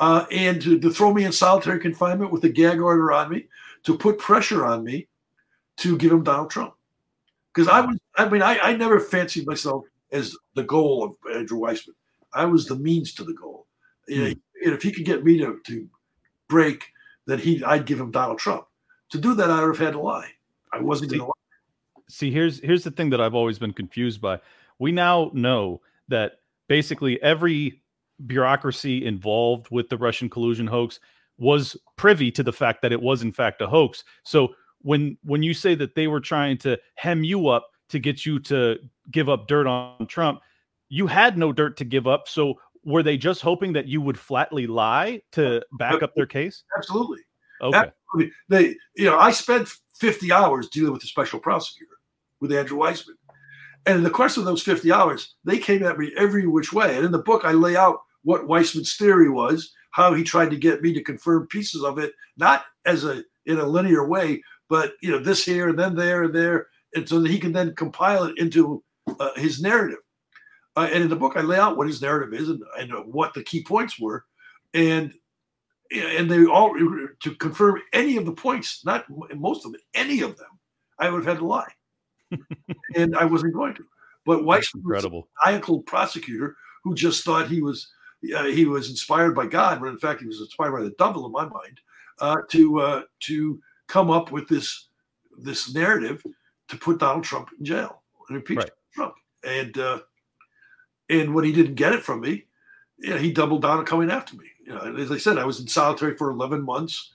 uh, and to, to throw me in solitary confinement with a gag order on me, to put pressure on me to give him Donald Trump. Because I was, I mean, I, I never fancied myself as the goal of Andrew Weissmann. I was the means to the goal. Know, if he could get me to, to break, then he I'd give him Donald Trump. To do that, I would have had to lie. I wasn't going to lie. See, here's here's the thing that I've always been confused by. We now know that basically every bureaucracy involved with the Russian collusion hoax was privy to the fact that it was in fact a hoax. So when when you say that they were trying to hem you up to get you to give up dirt on Trump, you had no dirt to give up. So were they just hoping that you would flatly lie to back up their case? Absolutely. Okay. Absolutely. They, you know, I spent 50 hours dealing with the special prosecutor with Andrew Weissmann. And in the course of those 50 hours, they came at me every which way. And in the book, I lay out what Weissmann's theory was, how he tried to get me to confirm pieces of it, not as a in a linear way, but you know, this here and then there and there, and so that he can then compile it into uh, his narrative. Uh, and in the book, I lay out what his narrative is and, and what the key points were, and and they all to confirm any of the points, not most of them, any of them, I would have had to lie, and I wasn't going to. But Weiss incredible was a maniacal prosecutor who just thought he was uh, he was inspired by God, when in fact he was inspired by the devil in my mind, uh, to uh, to come up with this this narrative to put Donald Trump in jail and impeach right. Trump. And uh, and when he didn't get it from me, you know, he doubled down on coming after me. You know, as I said, I was in solitary for 11 months.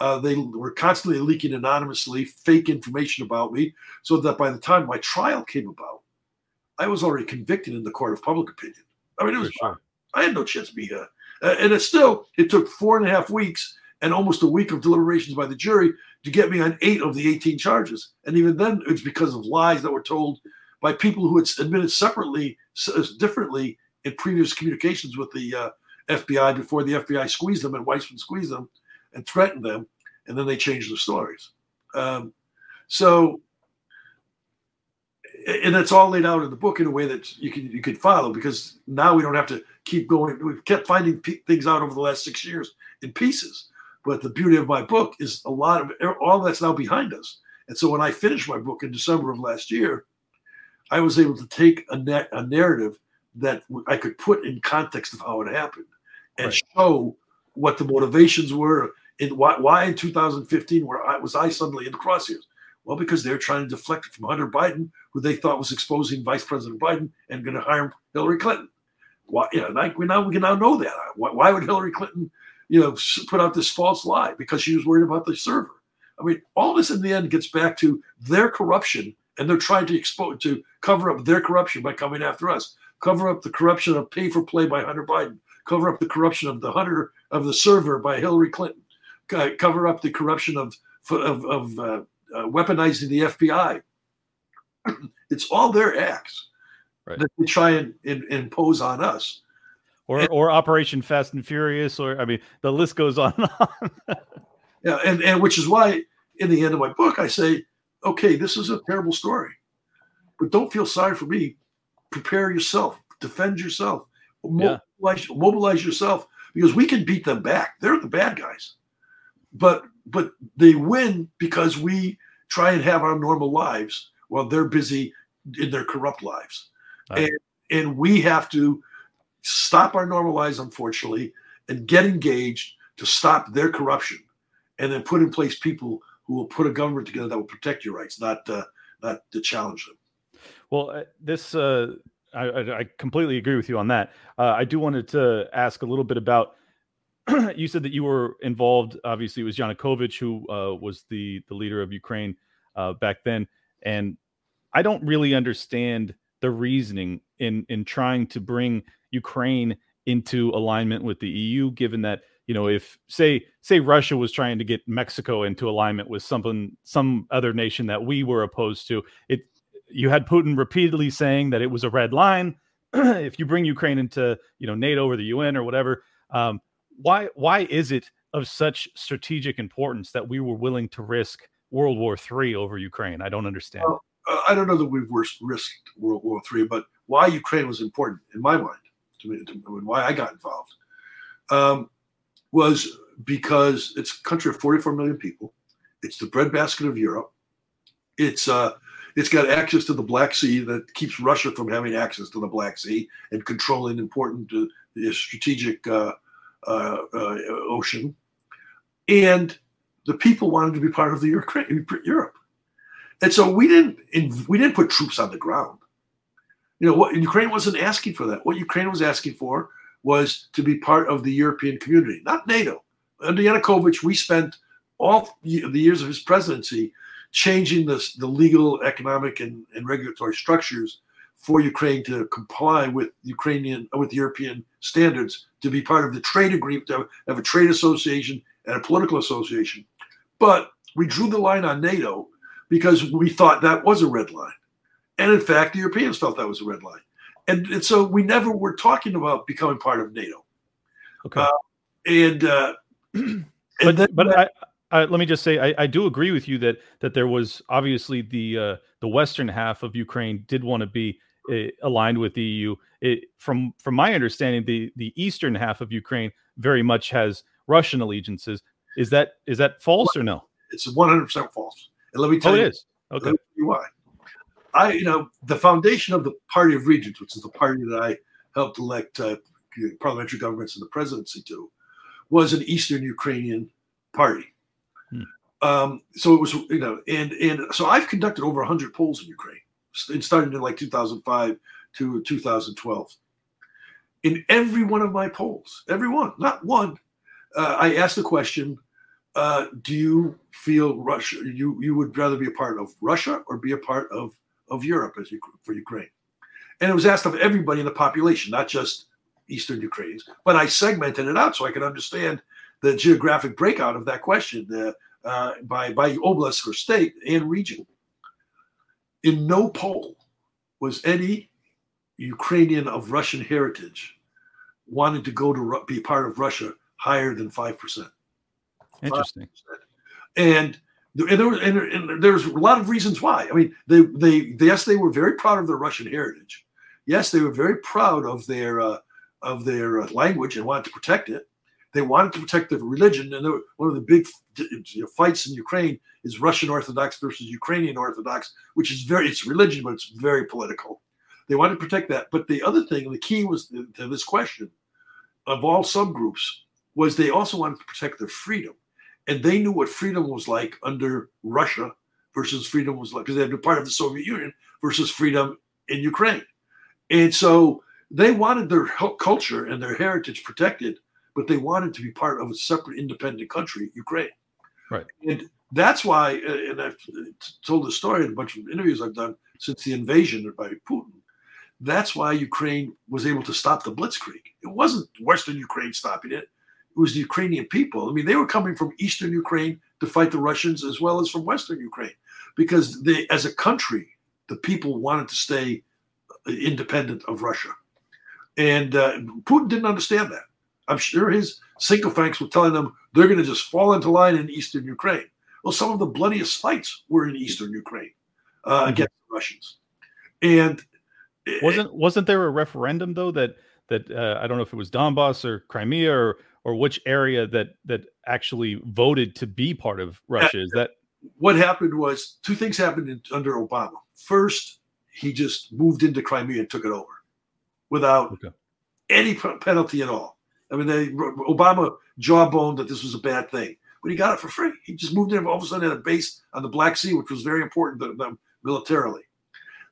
Uh, they were constantly leaking anonymously fake information about me, so that by the time my trial came about, I was already convicted in the court of public opinion. I mean, it was sure. I had no chance to be here, uh, and it still it took four and a half weeks and almost a week of deliberations by the jury to get me on eight of the 18 charges. And even then, it's because of lies that were told by people who had admitted separately, differently in previous communications with the uh, FBI before the FBI squeezed them and Weissmann squeezed them and threatened them, and then they changed their stories. Um, so, and it's all laid out in the book in a way that you can you can follow because now we don't have to keep going. We've kept finding things out over the last six years in pieces. But the beauty of my book is a lot of all that's now behind us. And so when I finished my book in December of last year, I was able to take a, net, a narrative that I could put in context of how it happened and right. show what the motivations were and why, why in 2015 where I was I suddenly in the crosshairs. Well, because they're trying to deflect from Hunter Biden, who they thought was exposing Vice President Biden and going to hire Hillary Clinton. Why? You know, we now we can now know that. Why, why would Hillary Clinton, you know, put out this false lie because she was worried about the server? I mean, all this in the end gets back to their corruption and they're trying to expose to cover up their corruption by coming after us, cover up the corruption of pay for play by Hunter Biden, cover up the corruption of the Hunter of the server by Hillary Clinton, cover up the corruption of of, of uh, uh, weaponizing the FBI. it's all their acts right. that they try and, and, and impose on us. Or, and, or Operation Fast and Furious, or I mean, the list goes on and on. yeah, and, and which is why in the end of my book I say okay, this is a terrible story, but don't feel sorry for me. Prepare yourself, defend yourself, mobilize, yeah. mobilize yourself because we can beat them back. They're the bad guys, but but they win because we try and have our normal lives while they're busy in their corrupt lives, right. and and we have to stop our normal lives, unfortunately, and get engaged to stop their corruption, and then put in place people who will put a government together that will protect your rights, not uh, not to challenge them. Well, uh, this uh, I, I, completely agree with you on that. Uh, I do wanted to ask a little bit about. you said that you were involved. Obviously, it was Yanukovych who uh, was the the leader of Ukraine uh, back then, and I don't really understand the reasoning in in trying to bring Ukraine into alignment with the EU, given that you know if say say russia was trying to get mexico into alignment with something some other nation that we were opposed to it you had putin repeatedly saying that it was a red line. If you bring ukraine into you know nato or the un or whatever um, why why is it of such strategic importance that we were willing to risk world war iii over ukraine? I don't understand. I don't know that we've risked world war iii but why ukraine was important in my mind to me to, why i got involved. Um, was because it's a country of 44 million people. It's the breadbasket of Europe. It's uh, it's got access to the Black Sea that keeps Russia from having access to the Black Sea and controlling important uh, strategic uh, uh, uh ocean. And the people wanted to be part of the Europe, and so we didn't we didn't put troops on the ground. You know what Ukraine wasn't asking for that. What Ukraine was asking for was to be part of the European community, not NATO. Under Yanukovych, we spent all the years of his presidency changing the, the legal, economic, and, and regulatory structures for Ukraine to comply with Ukrainian with European standards to be part of the trade agreement, to have a trade association and a political association. But we drew the line on NATO because we thought that was a red line. And in fact, the Europeans felt that was a red line. And, and so we never were talking about becoming part of NATO. Okay. Uh, and, uh, but, and but I, uh, let me just say, I, I, do agree with you that that there was obviously the uh, the western half of Ukraine did want to be uh, aligned with the EU. It, from from my understanding, the the eastern half of Ukraine very much has Russian allegiances. Is that is that false or no? It's one hundred percent false. And let me tell oh, you, it is. Okay. Let me tell you why. I, you know, the foundation of the Party of Regions, which is the party that I helped elect uh, parliamentary governments and the presidency to, was an Eastern Ukrainian party. Hmm. Um, so it was, you know, and and so I've conducted over 100 polls in Ukraine, starting in like 2005 to 2012. In every one of my polls, every one, not one, uh, I asked the question: uh, Do you feel Russia? You you would rather be a part of Russia or be a part of of Europe as you, for Ukraine? And it was asked of everybody in the population, not just Eastern Ukrainians. But I segmented it out so I could understand the geographic breakout of that question uh, uh, by, by oblast or state and region. In no poll was any Ukrainian of Russian heritage wanted to go to be part of Russia higher than 5%. Interesting. 5%. And and there was and, and there's a lot of reasons why. I mean, they, they they yes they were very proud of their Russian heritage. Yes, they were very proud of their uh, of their uh, language and wanted to protect it. They wanted to protect their religion, and were, one of the big you know, fights in Ukraine is Russian Orthodox versus Ukrainian Orthodox, which is very it's religion, but it's very political. They wanted to protect that. But the other thing, the key was to this question of all subgroups was they also wanted to protect their freedom and they knew what freedom was like under Russia versus freedom was like because they had been part of the Soviet Union versus freedom in Ukraine. And so they wanted their culture and their heritage protected, but they wanted to be part of a separate independent country, Ukraine. Right. And that's why, uh, and I've told the story in a bunch of interviews I've done since the invasion by Putin. That's why Ukraine was able to stop the Blitzkrieg. It wasn't Western Ukraine stopping it it was the Ukrainian people. I mean, they were coming from Eastern Ukraine to fight the Russians as well as from Western Ukraine because they, as a country, the people wanted to stay independent of Russia. And uh, Putin didn't understand that. I'm sure his sycophants were telling them they're going to just fall into line in Eastern Ukraine. Well, some of the bloodiest fights were in Eastern Ukraine uh, mm-hmm. against the Russians. And wasn't wasn't there a referendum though that that uh, I don't know if it was Donbass or Crimea or or which area that that actually voted to be part of Russia? Is that what happened? Was two things happened in, under Obama. First, he just moved into Crimea and took it over without okay. any penalty at all. I mean, they, Obama jawboned that this was a bad thing, but he got it for free. He just moved in all of a sudden had a base on the Black Sea, which was very important to them militarily.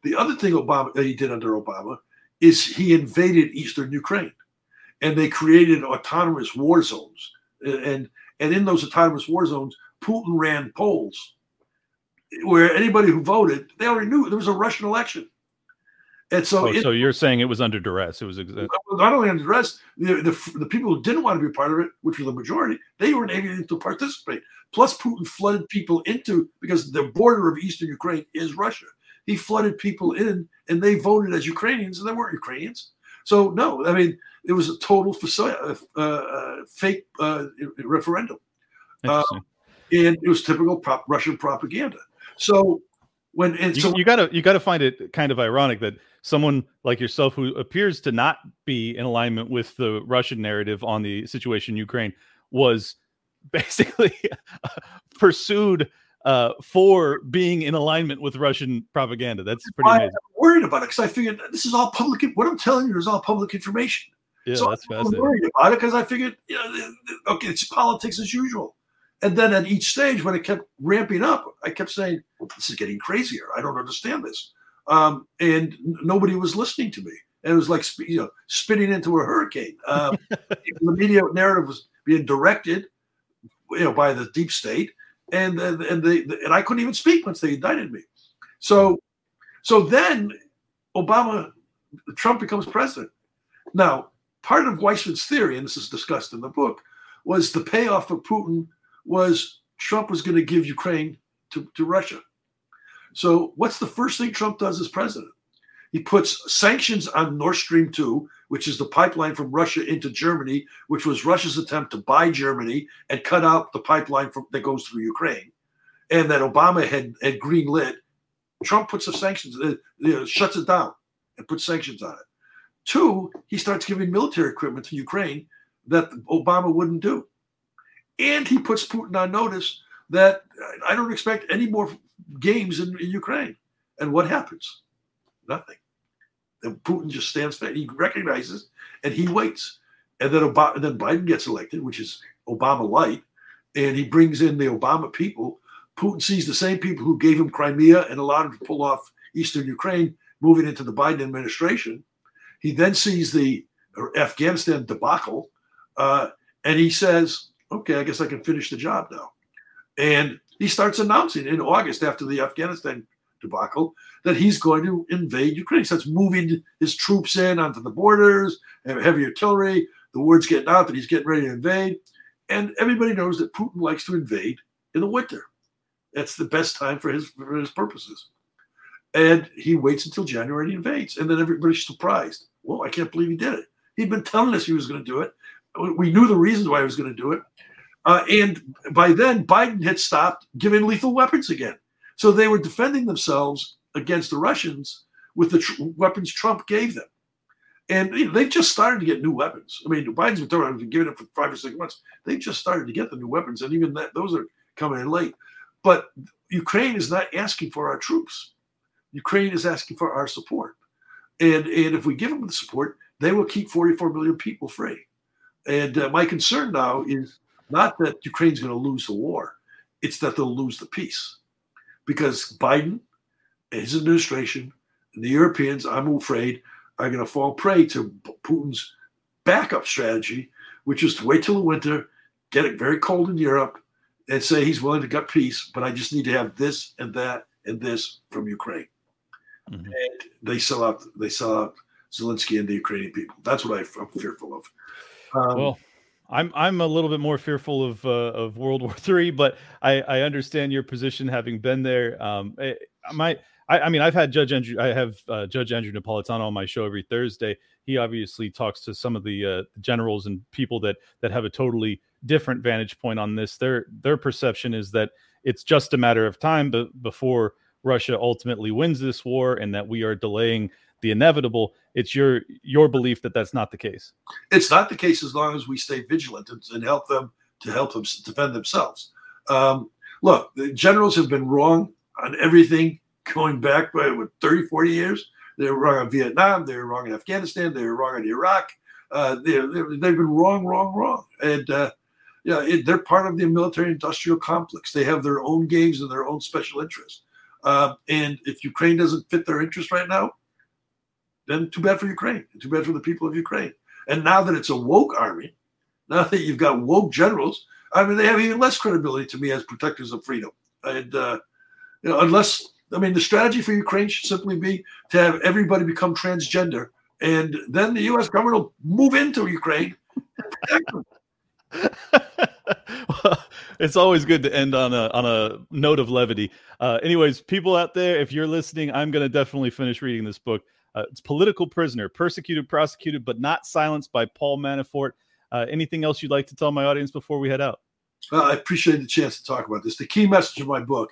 The other thing Obama that he did under Obama is he invaded eastern Ukraine and they created autonomous war zones. And and in those autonomous war zones, Putin ran polls where anybody who voted, they already knew there was a Russian election. And so, oh, it, so you're saying it was under duress. It was exa- not only under duress. The, the, the people who didn't want to be a part of it, which were the majority, they weren't able to participate. Plus, Putin flooded people into because the border of eastern Ukraine is Russia. He flooded people in, and they voted as Ukrainians, and they weren't Ukrainians. So no, I mean it was a total uh, uh, fake uh, referendum, uh, and it was typical prop- Russian propaganda. So when and you, so you gotta you gotta find it kind of ironic that someone like yourself who appears to not be in alignment with the Russian narrative on the situation in Ukraine was basically pursued uh, for being in alignment with Russian propaganda. That's pretty amazing. I'm worried about it because I figured this is all public. What I'm telling you is all public information. Yeah, so that's I'm fascinating. worried about it because I figured, you know, okay, it's politics as usual. And then at each stage, when it kept ramping up, I kept saying, "This is getting crazier. I don't understand this." Um, and nobody was listening to me. And it was like you know spinning into a hurricane. Um, the media narrative was being directed, you know, by the deep state, and and they, and I couldn't even speak once they indicted me. So, so then Obama, Trump becomes president. Now, part of Weissmann's theory, and this is discussed in the book, was the payoff for Putin was Trump was going to give Ukraine to, to Russia. So, what's the first thing Trump does as president? He puts sanctions on Nord Stream 2, which is the pipeline from Russia into Germany, which was Russia's attempt to buy Germany and cut out the pipeline from, that goes through Ukraine, and that Obama had, had green lit. Trump puts the sanctions, uh, shuts it down and puts sanctions on it. Two, he starts giving military equipment to Ukraine that Obama wouldn't do. And he puts Putin on notice that I don't expect any more games in, in Ukraine. And what happens? Nothing. And Putin just stands back. He recognizes and he waits. And then Obama, and then Biden gets elected, which is Obama light, and he brings in the Obama people. Putin sees the same people who gave him Crimea and allowed him to pull off eastern Ukraine, moving into the Biden administration. He then sees the Afghanistan debacle, uh, and he says, "Okay, I guess I can finish the job now." And he starts announcing in August after the Afghanistan debacle that he's going to invade Ukraine. He starts moving his troops in onto the borders, heavy artillery. The word's getting out that he's getting ready to invade, and everybody knows that Putin likes to invade in the winter. That's the best time for his for his purposes. And he waits until January and invades, and then everybody's surprised. Well, I can't believe he did it. He'd been telling us he was going to do it. We knew the reasons why he was going to do it. Uh, and by then, Biden had stopped giving lethal weapons again. So they were defending themselves against the Russians with the tr- weapons Trump gave them. And you know, they've just started to get new weapons. I mean, Biden's been talking about giving it for five or six months. They've just started to get the new weapons, and even that those are coming in late. But Ukraine is not asking for our troops. Ukraine is asking for our support. And, and if we give them the support, they will keep 44 million people free. And uh, my concern now is not that Ukraine's going to lose the war, it's that they'll lose the peace. Because Biden and his administration and the Europeans, I'm afraid, are going to fall prey to Putin's backup strategy, which is to wait till the winter, get it very cold in Europe, and say he's willing to gut peace, but I just need to have this and that and this from Ukraine. Mhm. And they sell out. They sell out Zelensky and the Ukrainian people. That's what I, am fearful of. Um, Well, I'm I'm a little bit more fearful of uh, of World War Three, but I, I understand your position, having been there. Um, eh, my I, I mean, I've had Judge Andrew, I have uh, Judge Andrew Napolitano on my show every Thursday. He obviously talks to some of the uh, generals and people that that have a totally different vantage point on this. Their their perception is that it's just a matter of time, but before Russia ultimately wins this war, and that we are delaying the inevitable. It's your your belief that that's not the case. it's not the case as long as we stay vigilant and, and help them to help them defend themselves. Um, look, the generals have been wrong on everything going back by what, 30, 40 years. They were wrong on Vietnam. They were wrong in Afghanistan. They were wrong in Iraq. Uh, they, they've been wrong, wrong, wrong. And uh, yeah, it, they're part of the military-industrial complex. They have their own games and their own special interests. Uh, and if Ukraine doesn't fit their interest right now, then too bad for Ukraine. Too bad for the people of Ukraine. And now that it's a woke army, now that you've got woke generals, I mean, they have even less credibility to me as protectors of freedom. And uh, you know, unless I mean, the strategy for Ukraine should simply be to have everybody become transgender, and then the U.S. government will move into Ukraine. Well, it's always good to end on a on a note of levity. Uh, anyways, people out there, if you're listening, I'm going to definitely finish reading this book. Uh, it's Political Prisoner, Persecuted, Prosecuted, but Not Silenced by Paul Manafort. Uh, anything else you'd like to tell my audience before we head out? Well, I appreciate the chance to talk about this. The key message of my book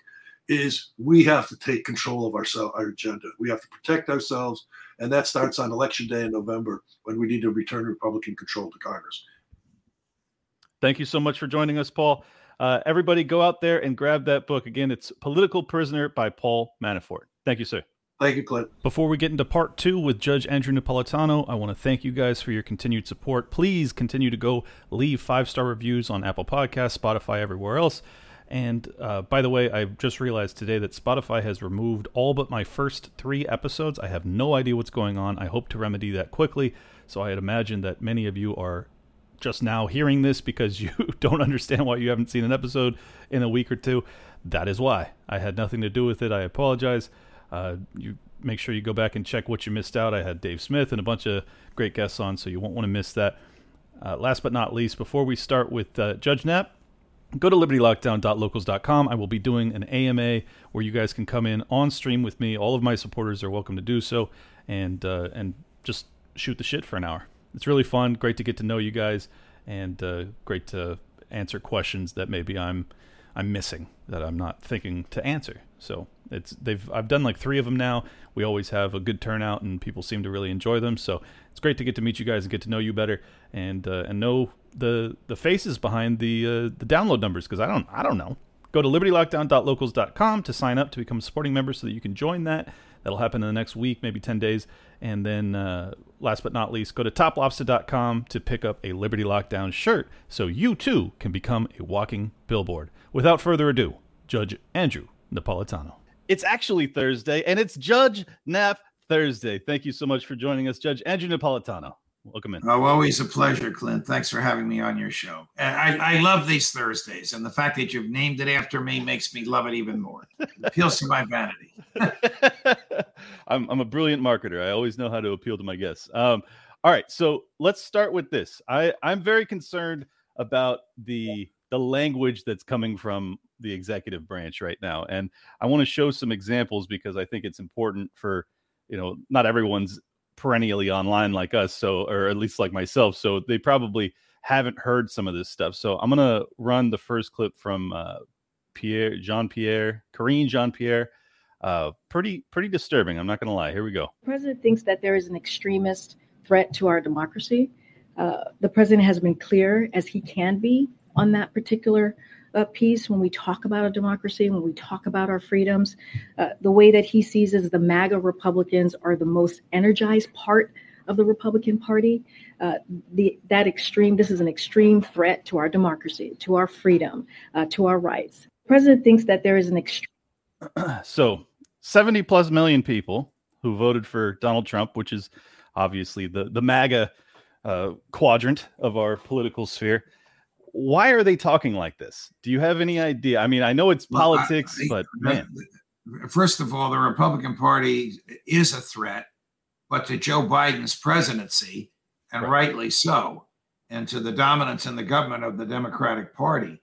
is we have to take control of ourselves, our agenda. We have to protect ourselves, and that starts on election day in November when we need to return Republican control to Congress. Thank you so much for joining us, Paul. Uh, everybody, go out there and grab that book. Again, it's Political Prisoner by Paul Manafort. Thank you, sir. Thank you, Clint. Before we get into part two with Judge Andrew Napolitano, I want to thank you guys for your continued support. Please continue to go leave five star reviews on Apple Podcasts, Spotify, everywhere else. And uh, by the way, I just realized today that Spotify has removed all but my first three episodes. I have no idea what's going on. I hope to remedy that quickly. So I had imagined that many of you are just now hearing this because you don't understand why you haven't seen an episode in a week or two. That is why. I had nothing to do with it. I apologize. Uh, you make sure you go back and check what you missed out. I had Dave Smith and a bunch of great guests on, so you won't want to miss that. Uh, last but not least, before we start with uh, Judge Nap, go to libertylockdown.locals.com. I will be doing an AMA where you guys can come in on stream with me. All of my supporters are welcome to do so, and uh, and just shoot the shit for an hour. It's really fun. Great to get to know you guys, and uh, great to answer questions that maybe I'm I'm missing that I'm not thinking to answer. So it's they've I've done like three of them now. We always have a good turnout, and people seem to really enjoy them. So it's great to get to meet you guys and get to know you better, and uh, and know the the faces behind the uh, the download numbers because I don't I don't know. Go to libertylockdown.locals.com to sign up to become a supporting member so that you can join that. That'll happen in the next week, maybe 10 days. And then, uh, last but not least, go to toplobster.com to pick up a Liberty Lockdown shirt so you too can become a walking billboard. Without further ado, Judge Andrew Napolitano. It's actually Thursday, and it's Judge Nap Thursday. Thank you so much for joining us, Judge Andrew Napolitano. Welcome in. Oh, always a pleasure, Clint. Thanks for having me on your show. I, I love these Thursdays, and the fact that you've named it after me makes me love it even more. It appeals to my vanity. I'm, I'm a brilliant marketer. I always know how to appeal to my guests. Um, all right, so let's start with this. I, I'm very concerned about the the language that's coming from the executive branch right now. And I want to show some examples because I think it's important for, you know, not everyone's perennially online like us, so or at least like myself, so they probably haven't heard some of this stuff. So I'm gonna run the first clip from uh, Pierre Jean Pierre Karine Jean Pierre. Uh, pretty pretty disturbing. I'm not gonna lie. Here we go. The president thinks that there is an extremist threat to our democracy. Uh, the president has been clear as he can be on that particular uh, piece when we talk about a democracy, when we talk about our freedoms. Uh, the way that he sees is the MAGA Republicans are the most energized part of the Republican Party. Uh, the that extreme, this is an extreme threat to our democracy, to our freedom, uh, to our rights. The president thinks that there is an extreme. so, 70 plus million people who voted for Donald Trump, which is obviously the the MAGA uh, quadrant of our political sphere why are they talking like this? Do you have any idea? I mean, I know it's politics, well, I, but man. First of all, the Republican Party is a threat, but to Joe Biden's presidency, and right. rightly so, and to the dominance in the government of the Democratic Party.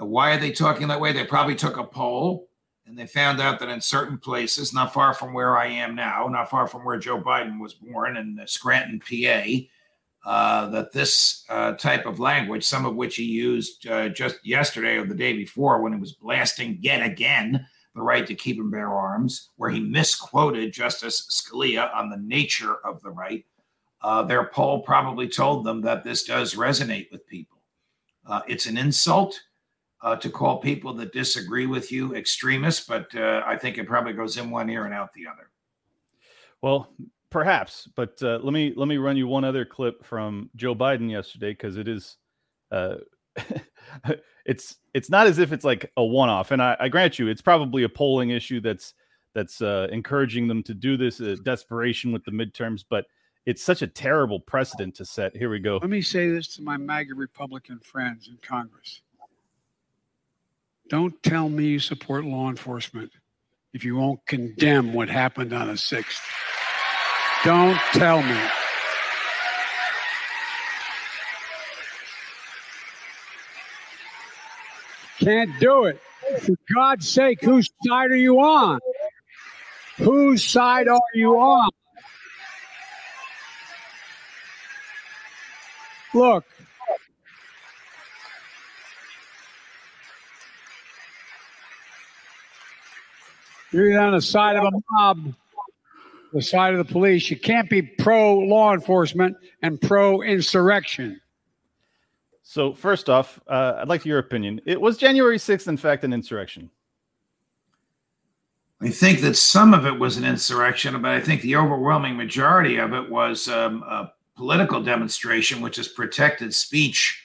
Uh, why are they talking that way? They probably took a poll and they found out that in certain places, not far from where I am now, not far from where Joe Biden was born in Scranton, PA, uh, that this uh, type of language, some of which he used uh, just yesterday or the day before when he was blasting yet again the right to keep and bear arms, where he misquoted Justice Scalia on the nature of the right, uh, their poll probably told them that this does resonate with people. Uh, it's an insult. To call people that disagree with you extremists, but I think it probably goes in one ear and out the other. Well, Perhaps, but uh, let me let me run you one other clip from Joe Biden yesterday because it is, uh, it's it's not as if it's like a one off, and I, I, grant you, it's probably a polling issue that's that's uh, encouraging them to do this, uh, desperation with the midterms, but it's such a terrible precedent to set. Here we go. Let me say this to my MAGA Republican friends in Congress. Don't tell me you support law enforcement if you won't condemn what happened on the 6th. Don't tell me. Can't do it. For God's sake, whose side are you on? Whose side are you on? Look. You're on the side of a mob the side of the police. You can't be pro law enforcement and pro insurrection. So first off, uh, I'd like your opinion. It was January 6th, in fact, an insurrection. I think that some of it was an insurrection, but I think the overwhelming majority of it was um, a political demonstration, which is protected speech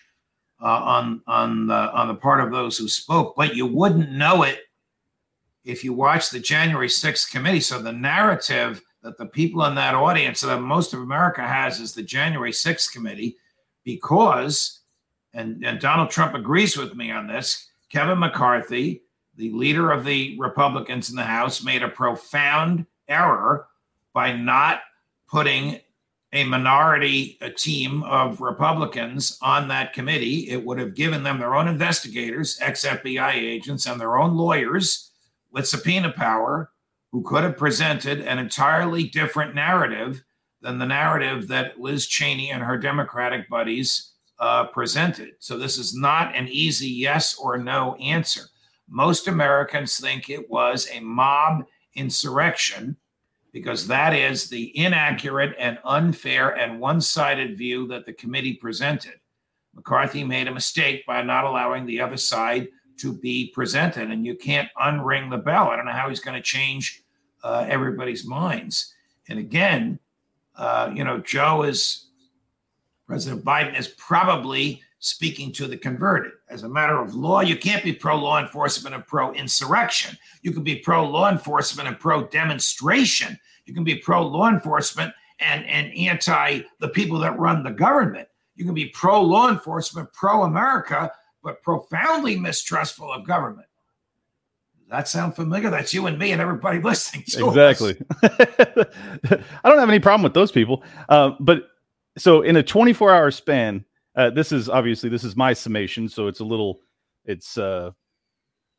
uh, on on the, on the part of those who spoke. But you wouldn't know it if you watched the January 6th committee. So the narrative that the people in that audience that most of America has is the January 6th committee, because, and, and Donald Trump agrees with me on this, Kevin McCarthy the leader of the Republicans in the House made a profound error by not putting a minority a team of Republicans on that committee. It would have given them their own investigators, ex FBI agents, and their own lawyers with subpoena power who could have presented an entirely different narrative than the narrative that Liz Cheney and her Democratic buddies uh, presented. So this is not an easy yes or no answer. Most Americans think it was a mob insurrection because that is the inaccurate and unfair and one sided view that the committee presented. McCarthy made a mistake by not allowing the other side to be presented, and you can't unring the bell. I don't know how he's going to change uh, everybody's minds. And again, uh, you know, Joe is President Biden is probably speaking to the converted. As a matter of law, you can't be pro law enforcement and pro insurrection. You can be pro law enforcement and pro demonstration. You can be pro law enforcement and, and anti the people that run the government. You can be pro law enforcement, pro America, but profoundly mistrustful of government. Does that sound familiar? That's you and me and everybody listening. exactly. I don't have any problem with those people. Uh, but so in a 24 hour span, uh, this is obviously this is my summation, so it's a little it's uh,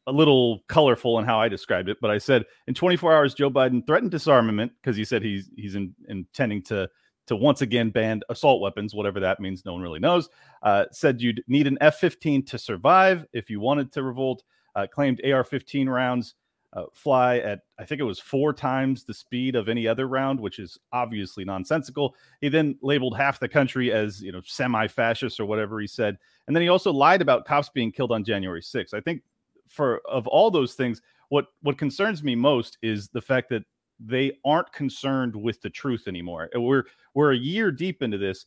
a little colorful in how I described it. But I said in 24 hours, Joe Biden threatened disarmament because he said he's he's in, intending to to once again ban assault weapons, whatever that means. No one really knows. Uh, said you'd need an F-15 to survive if you wanted to revolt. Uh, claimed AR-15 rounds uh, fly at I think it was four times the speed of any other round, which is obviously nonsensical. He then labeled half the country as you know semi-fascist or whatever he said, and then he also lied about cops being killed on January 6th. I think for of all those things, what what concerns me most is the fact that they aren't concerned with the truth anymore. We're we're a year deep into this.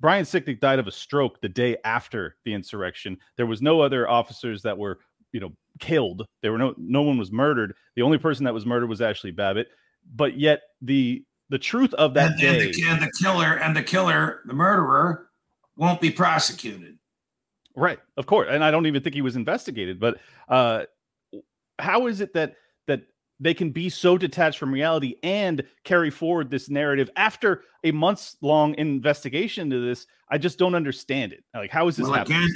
Brian Sicknick died of a stroke the day after the insurrection. There was no other officers that were you know killed. There were no no one was murdered. The only person that was murdered was Ashley Babbitt. But yet the the truth of that and, day and the, and the killer and the killer, the murderer, won't be prosecuted. Right, of course. And I don't even think he was investigated. But uh, how is it that that they can be so detached from reality and carry forward this narrative after a months long investigation into this i just don't understand it. Like how is this well, again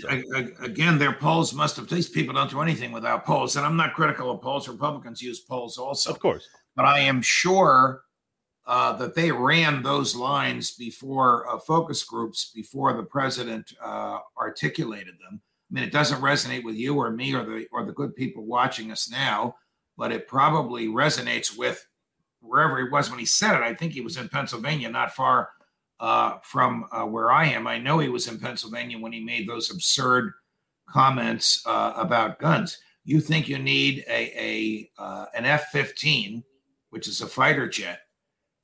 again their polls must have these people don't do anything without polls and i'm not critical of polls republicans use polls also. Of course. But i am sure uh, that they ran those lines before uh, focus groups before the president uh, articulated them. I mean it doesn't resonate with you or me or the or the good people watching us now but it probably resonates with wherever he was when he said it. I think he was in Pennsylvania, not far uh, from uh, where I am. I know he was in Pennsylvania when he made those absurd comments uh, about guns. You think you need a, a uh, an F-15, which is a fighter jet,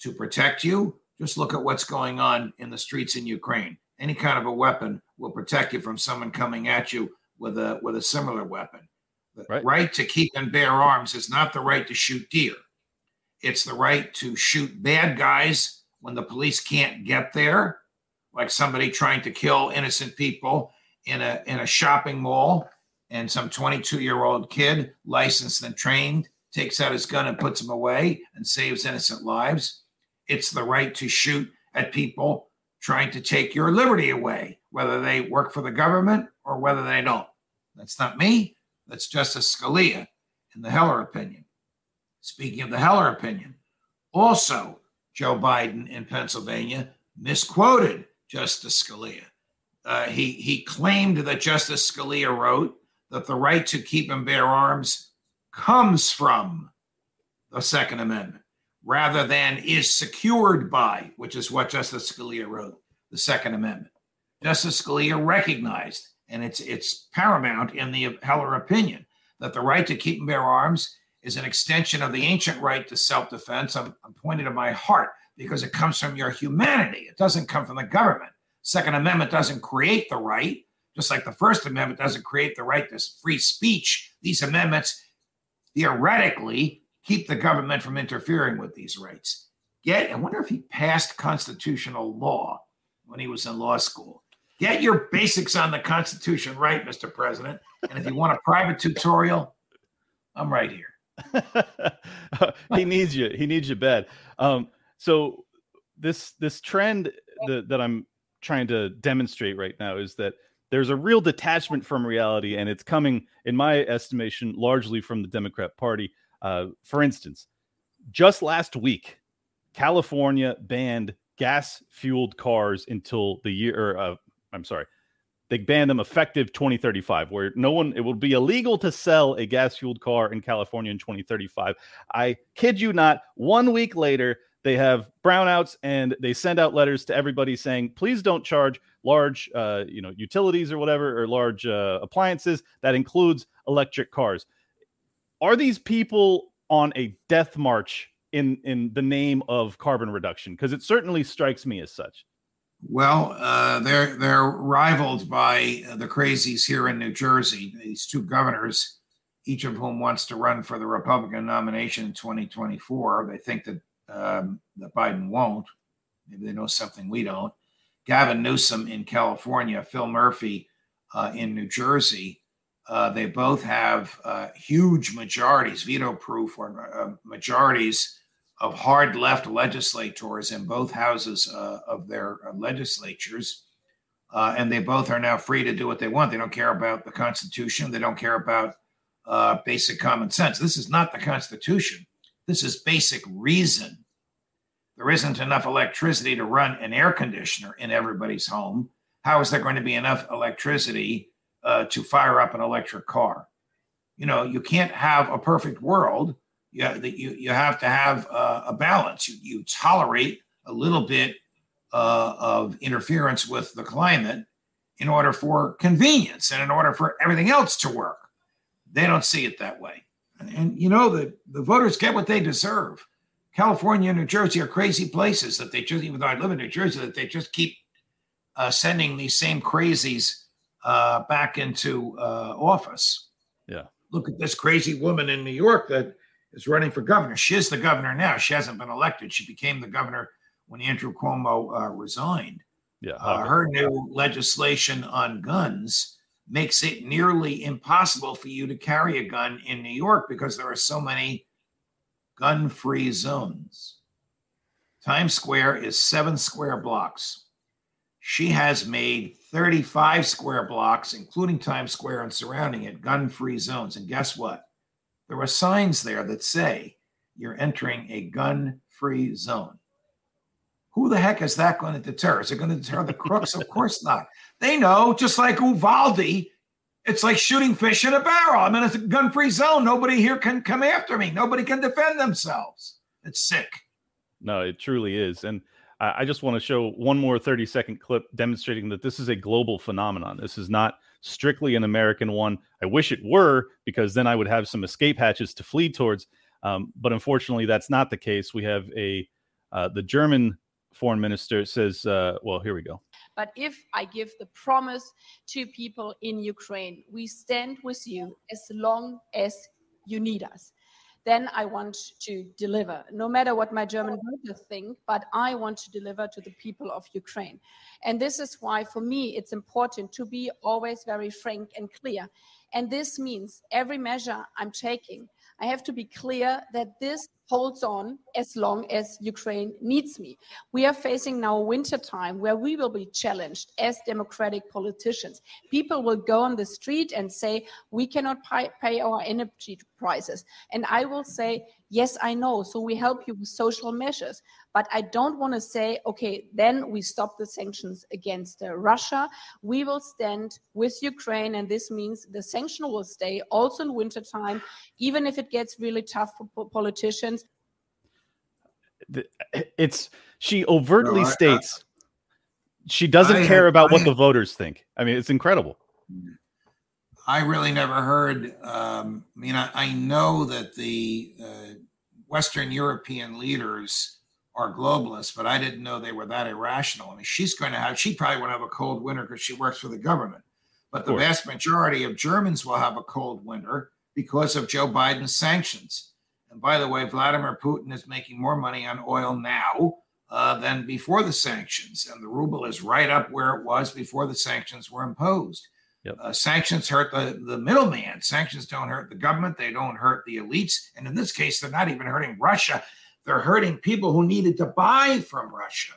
to protect you? Just look at what's going on in the streets in Ukraine. Any kind of a weapon will protect you from someone coming at you with a with a similar weapon. The right. right to keep and bear arms is not the right to shoot deer. It's the right to shoot bad guys when the police can't get there, like somebody trying to kill innocent people in a in a shopping mall, and some 22 year old kid, licensed and trained, takes out his gun and puts him away and saves innocent lives. It's the right to shoot at people trying to take your liberty away, whether they work for the government or whether they don't. That's not me. That's Justice Scalia in the Heller opinion. Speaking of the Heller opinion, also Joe Biden in Pennsylvania misquoted Justice Scalia. Uh, he, he claimed that Justice Scalia wrote that the right to keep and bear arms comes from the Second Amendment rather than is secured by, which is what Justice Scalia wrote, the Second Amendment. Justice Scalia recognized, and it's it's paramount in the Heller opinion, that the right to keep and bear arms is an extension of the ancient right to self-defense. I'm, I'm pointing to my heart because it comes from your humanity. It doesn't come from the government. Second Amendment doesn't create the right, just like the First Amendment doesn't create the right to free speech. These amendments theoretically keep the government from interfering with these rights. Yet, I wonder if he passed constitutional law when he was in law school. Get your basics on the Constitution right, Mr. President. And if you want a private tutorial, I'm right here. he needs you. He needs you bad. Um, so this this trend that, that I'm trying to demonstrate right now is that there's a real detachment from reality, and it's coming, in my estimation, largely from the Democrat Party. Uh, for instance, just last week, California banned gas fueled cars until the year, uh, I'm sorry, they banned them effective 2035, where no one, it will be illegal to sell a gas fueled car in California in 2035. I kid you not, one week later, they have brownouts and they send out letters to everybody saying, please don't charge large, uh, you know, utilities or whatever, or large uh, appliances. That includes electric cars. Are these people on a death march in in the name of carbon reduction? Because it certainly strikes me as such. Well, uh, they're they're rivaled by the crazies here in New Jersey. These two governors, each of whom wants to run for the Republican nomination in 2024. They think that um, that Biden won't. Maybe they know something we don't. Gavin Newsom in California, Phil Murphy uh, in New Jersey. Uh, they both have uh, huge majorities, veto proof or uh, majorities of hard left legislators in both houses uh, of their uh, legislatures. and they both are now free to do what they want. They don't care about the Constitution. They don't care about basic common sense. This is not the Constitution. This is basic reason. There isn't enough electricity to run an air conditioner in everybody's home. How is there going to be enough electricity uh, to fire up an electric car? You know, you can't have a perfect world. You, you, you have to have uh, a balance. You, you tolerate a little bit uh, of interference with the climate in order for convenience and in order for everything else to work. They don't see it that way. And, and you know that the voters get what they deserve. California and New Jersey are crazy places that they just, even though I live in New Jersey, that they just keep uh, sending these same crazies uh, back into uh, office. Yeah. Look at this crazy woman in New York that is running for governor. She is the governor now. She hasn't been elected. She became the governor when Andrew Cuomo uh, resigned. Yeah. Uh, her new legislation on guns makes it nearly impossible for you to carry a gun in New York because there are so many gun free zones. Times Square is seven square blocks. She has made 35 square blocks, including Times Square and surrounding it, gun free zones. And guess what? There are signs there that say you're entering a gun free zone. Who the heck is that going to deter? Is it going to deter the crooks? of course not. They know, just like Uvalde, it's like shooting fish in a barrel. I'm in a gun free zone. Nobody here can come after me. Nobody can defend themselves. It's sick. No, it truly is. And I just want to show one more 30 second clip demonstrating that this is a global phenomenon. This is not strictly an American one. I wish it were because then I would have some escape hatches to flee towards. Um, but unfortunately, that's not the case. We have a uh, the German foreign minister says, uh, well, here we go. But if I give the promise to people in Ukraine, we stand with you as long as you need us, then I want to deliver, no matter what my German voters think, but I want to deliver to the people of Ukraine. And this is why, for me, it's important to be always very frank and clear. And this means every measure I'm taking, I have to be clear that this holds on as long as Ukraine needs me. We are facing now winter time where we will be challenged as democratic politicians. People will go on the street and say, we cannot pay, pay our energy prices. And I will say, yes, I know. So we help you with social measures. But I don't want to say, okay, then we stop the sanctions against uh, Russia. We will stand with Ukraine. And this means the sanction will stay also in wintertime, even if it gets really tough for politicians. It's she overtly no, I, states. she doesn't I care had- about I what the voters think. I mean, it's incredible. I really never heard. Um, I mean, I, I know that the uh, Western European leaders are globalists, but I didn't know they were that irrational. I mean, she's going to have, she probably won't have a cold winter because she works for the government. But the vast majority of Germans will have a cold winter because of Joe Biden's sanctions. And by the way, Vladimir Putin is making more money on oil now uh, than before the sanctions. And the ruble is right up where it was before the sanctions were imposed. Uh, sanctions hurt the, the middleman. Sanctions don't hurt the government. They don't hurt the elites. And in this case, they're not even hurting Russia. They're hurting people who needed to buy from Russia.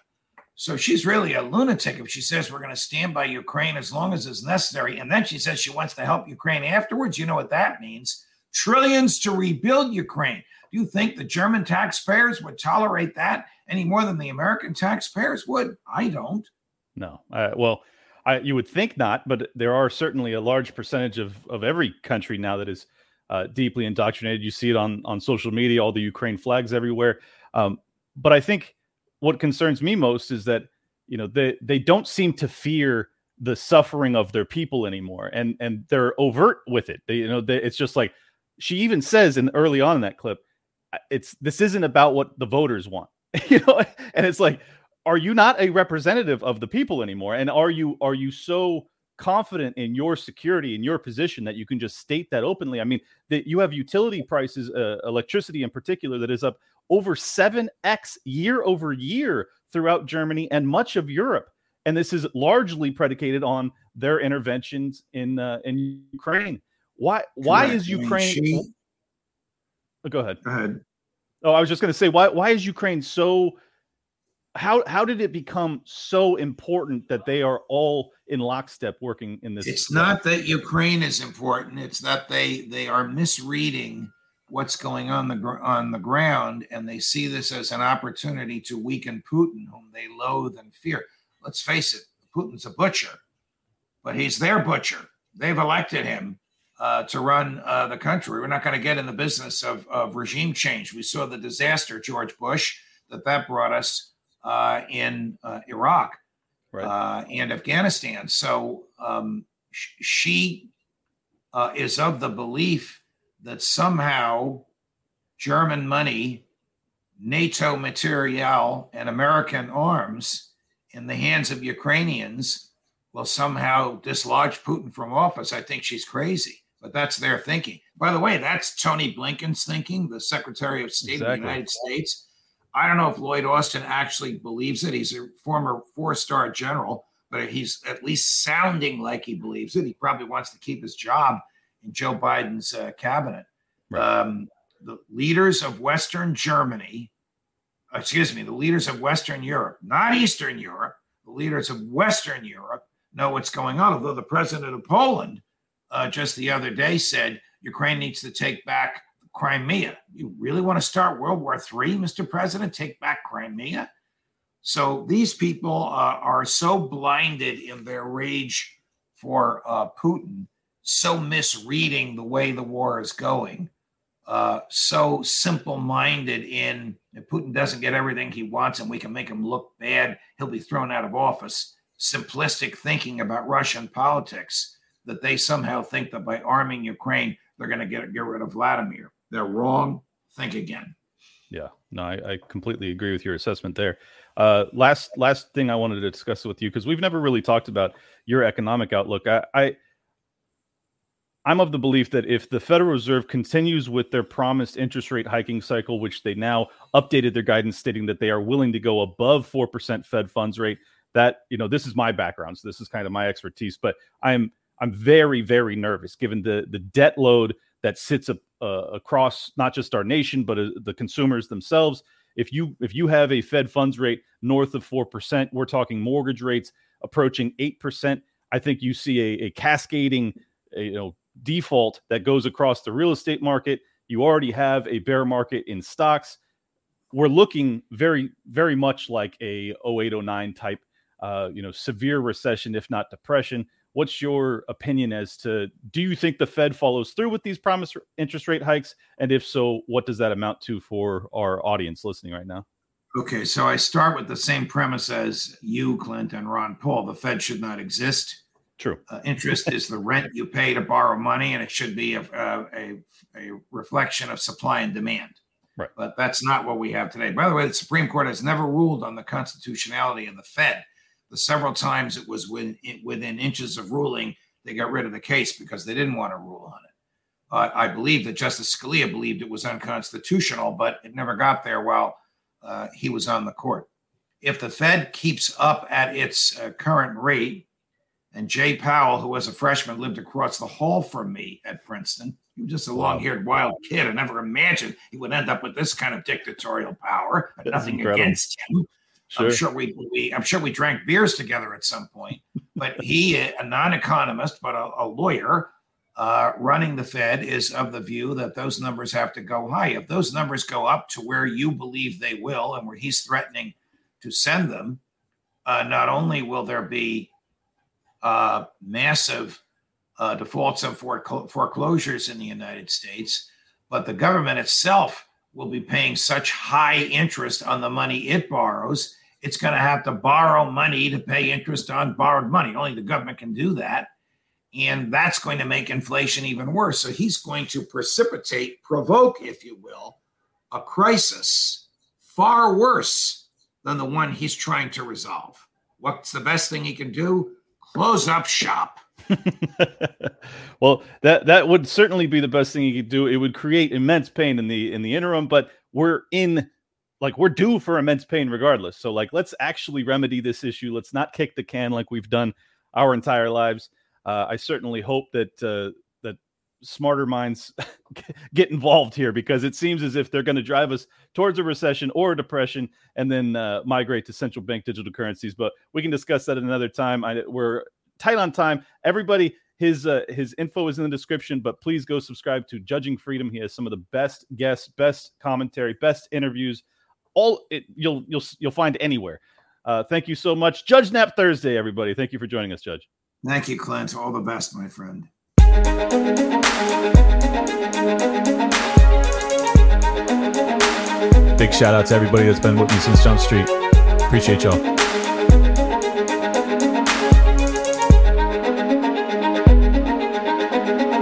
So she's really a lunatic if she says we're going to stand by Ukraine as long as it's necessary. And then she says she wants to help Ukraine afterwards. You know what that means? Trillions to rebuild Ukraine. Do you think the German taxpayers would tolerate that any more than the American taxpayers would? I don't. No, uh, well, I, you would think not, but there are certainly a large percentage of of every country now that is uh, deeply indoctrinated. You see it on on social media, all the Ukraine flags everywhere. Um, but I think what concerns me most is that you know they they don't seem to fear the suffering of their people anymore, and and they're overt with it. They, you know, they, it's just like she even says in early on in that clip, "Uh, it's this isn't about what the voters want, you know, and it's like are you not a representative of the people anymore? And are you are you so confident in your security in your position that you can just state that openly? I mean that you have utility prices uh, electricity in particular that is up over 7x year over year throughout germany and much of europe. And this is largely predicated on their interventions in uh, in ukraine. Why why Correct. is ukraine she- Oh, go ahead. Go ahead. Oh, I was just going to say why why is Ukraine so how how did it become so important that they are all in lockstep working in this It's not that Ukraine is important. It's that they they are misreading what's going on the gr- on the ground, and they see this as an opportunity to weaken Putin, whom they loathe and fear. Let's face it, Putin's a butcher, but he's their butcher. They've elected him uh, to run uh, the country. We're not going to get in the business of, of regime change. We saw the disaster, George Bush, that that brought us uh, in uh, Iraq Right. uh, and Afghanistan. So um, sh- she uh, is of the belief that somehow German money, NATO material, and American arms in the hands of Ukrainians will somehow dislodge Putin from office. I think she's crazy, but that's their thinking. By the way, that's Tony Blinken's thinking, the Secretary of State of the United States. I don't know if Lloyd Austin actually believes it. He's a former four star general, but he's at least sounding like he believes it. He probably wants to keep his job in Joe Biden's uh, cabinet. Right. Um, the leaders of Western Germany, excuse me, the leaders of Western Europe, not Eastern Europe, the leaders of Western Europe know what's going on. Although the president of Poland uh, just the other day said Ukraine needs to take back Crimea. You really want to start World War III, Mr. President? Take back Crimea? So these people uh, are so blinded in their rage for uh, Putin, so misreading the way the war is going, uh, so simple minded in if Putin doesn't get everything he wants and we can make him look bad, he'll be thrown out of office. Simplistic thinking about Russian politics that they somehow think that by arming Ukraine, they're going to get, get rid of Vladimir. They're wrong. Think again. Yeah, no, I, I completely agree with your assessment there. Uh, last last thing I wanted to discuss with you because we've never really talked about your economic outlook. I, I I'm of the belief that if the Federal Reserve continues with their promised interest rate hiking cycle, which they now updated their guidance stating that they are willing to go above four percent Fed funds rate, that you know this is my background, so this is kind of my expertise. But I'm I'm very very nervous given the the debt load that sits uh, across not just our nation but uh, the consumers themselves. If you if you have a Fed funds rate north of four percent, we're talking mortgage rates approaching eight percent. I think you see a, a cascading, uh, you know, default that goes across the real estate market. You already have a bear market in stocks. We're looking very very much like a 0809 type, uh, you know, severe recession, if not depression. What's your opinion as to do you think the Fed follows through with these promised interest rate hikes? And if so, what does that amount to for our audience listening right now? Okay, so I start with the same premise as you, Clint, and Ron Paul. The Fed should not exist. True. Uh, interest is the rent you pay to borrow money, and it should be a, a, a reflection of supply and demand. Right. But that's not what we have today. By the way, the Supreme Court has never ruled on the constitutionality of the Fed. The several times it was within, within inches of ruling, they got rid of the case because they didn't want to rule on it. Uh, I believe that Justice Scalia believed it was unconstitutional, but it never got there while uh, he was on the court. If the Fed keeps up at its uh, current rate, and Jay Powell, who was a freshman, lived across the hall from me at Princeton, he was just a long haired wild kid. I never imagined he would end up with this kind of dictatorial power. Nothing incredible. against him. Sure. I'm sure we, we I'm sure we drank beers together at some point. But he, a non-economist but a, a lawyer, uh, running the Fed, is of the view that those numbers have to go high. If those numbers go up to where you believe they will, and where he's threatening to send them, uh, not only will there be uh, massive uh, defaults and foreclosures in the United States, but the government itself will be paying such high interest on the money it borrows. It's going to have to borrow money to pay interest on borrowed money. Only the government can do that. And that's going to make inflation even worse. So he's going to precipitate, provoke, if you will, a crisis far worse than the one he's trying to resolve. What's the best thing he can do? Close up shop. well, that that would certainly be the best thing he could do. It would create immense pain in the in the interim, but we're in like we're due for immense pain regardless. So like let's actually remedy this issue. Let's not kick the can like we've done our entire lives. Uh, I certainly hope that uh, that smarter minds get involved here because it seems as if they're going to drive us towards a recession or a depression and then uh, migrate to central bank digital currencies. But we can discuss that at another time. I, we're tight on time. Everybody, his uh, his info is in the description, but please go subscribe to Judging Freedom. He has some of the best guests, best commentary, best interviews. All it, you'll you'll you'll find anywhere. Uh, thank you so much, Judge Nap Thursday, everybody. Thank you for joining us, Judge. Thank you, Clint. All the best, my friend. Big shout out to everybody that's been with me since Jump Street. Appreciate y'all.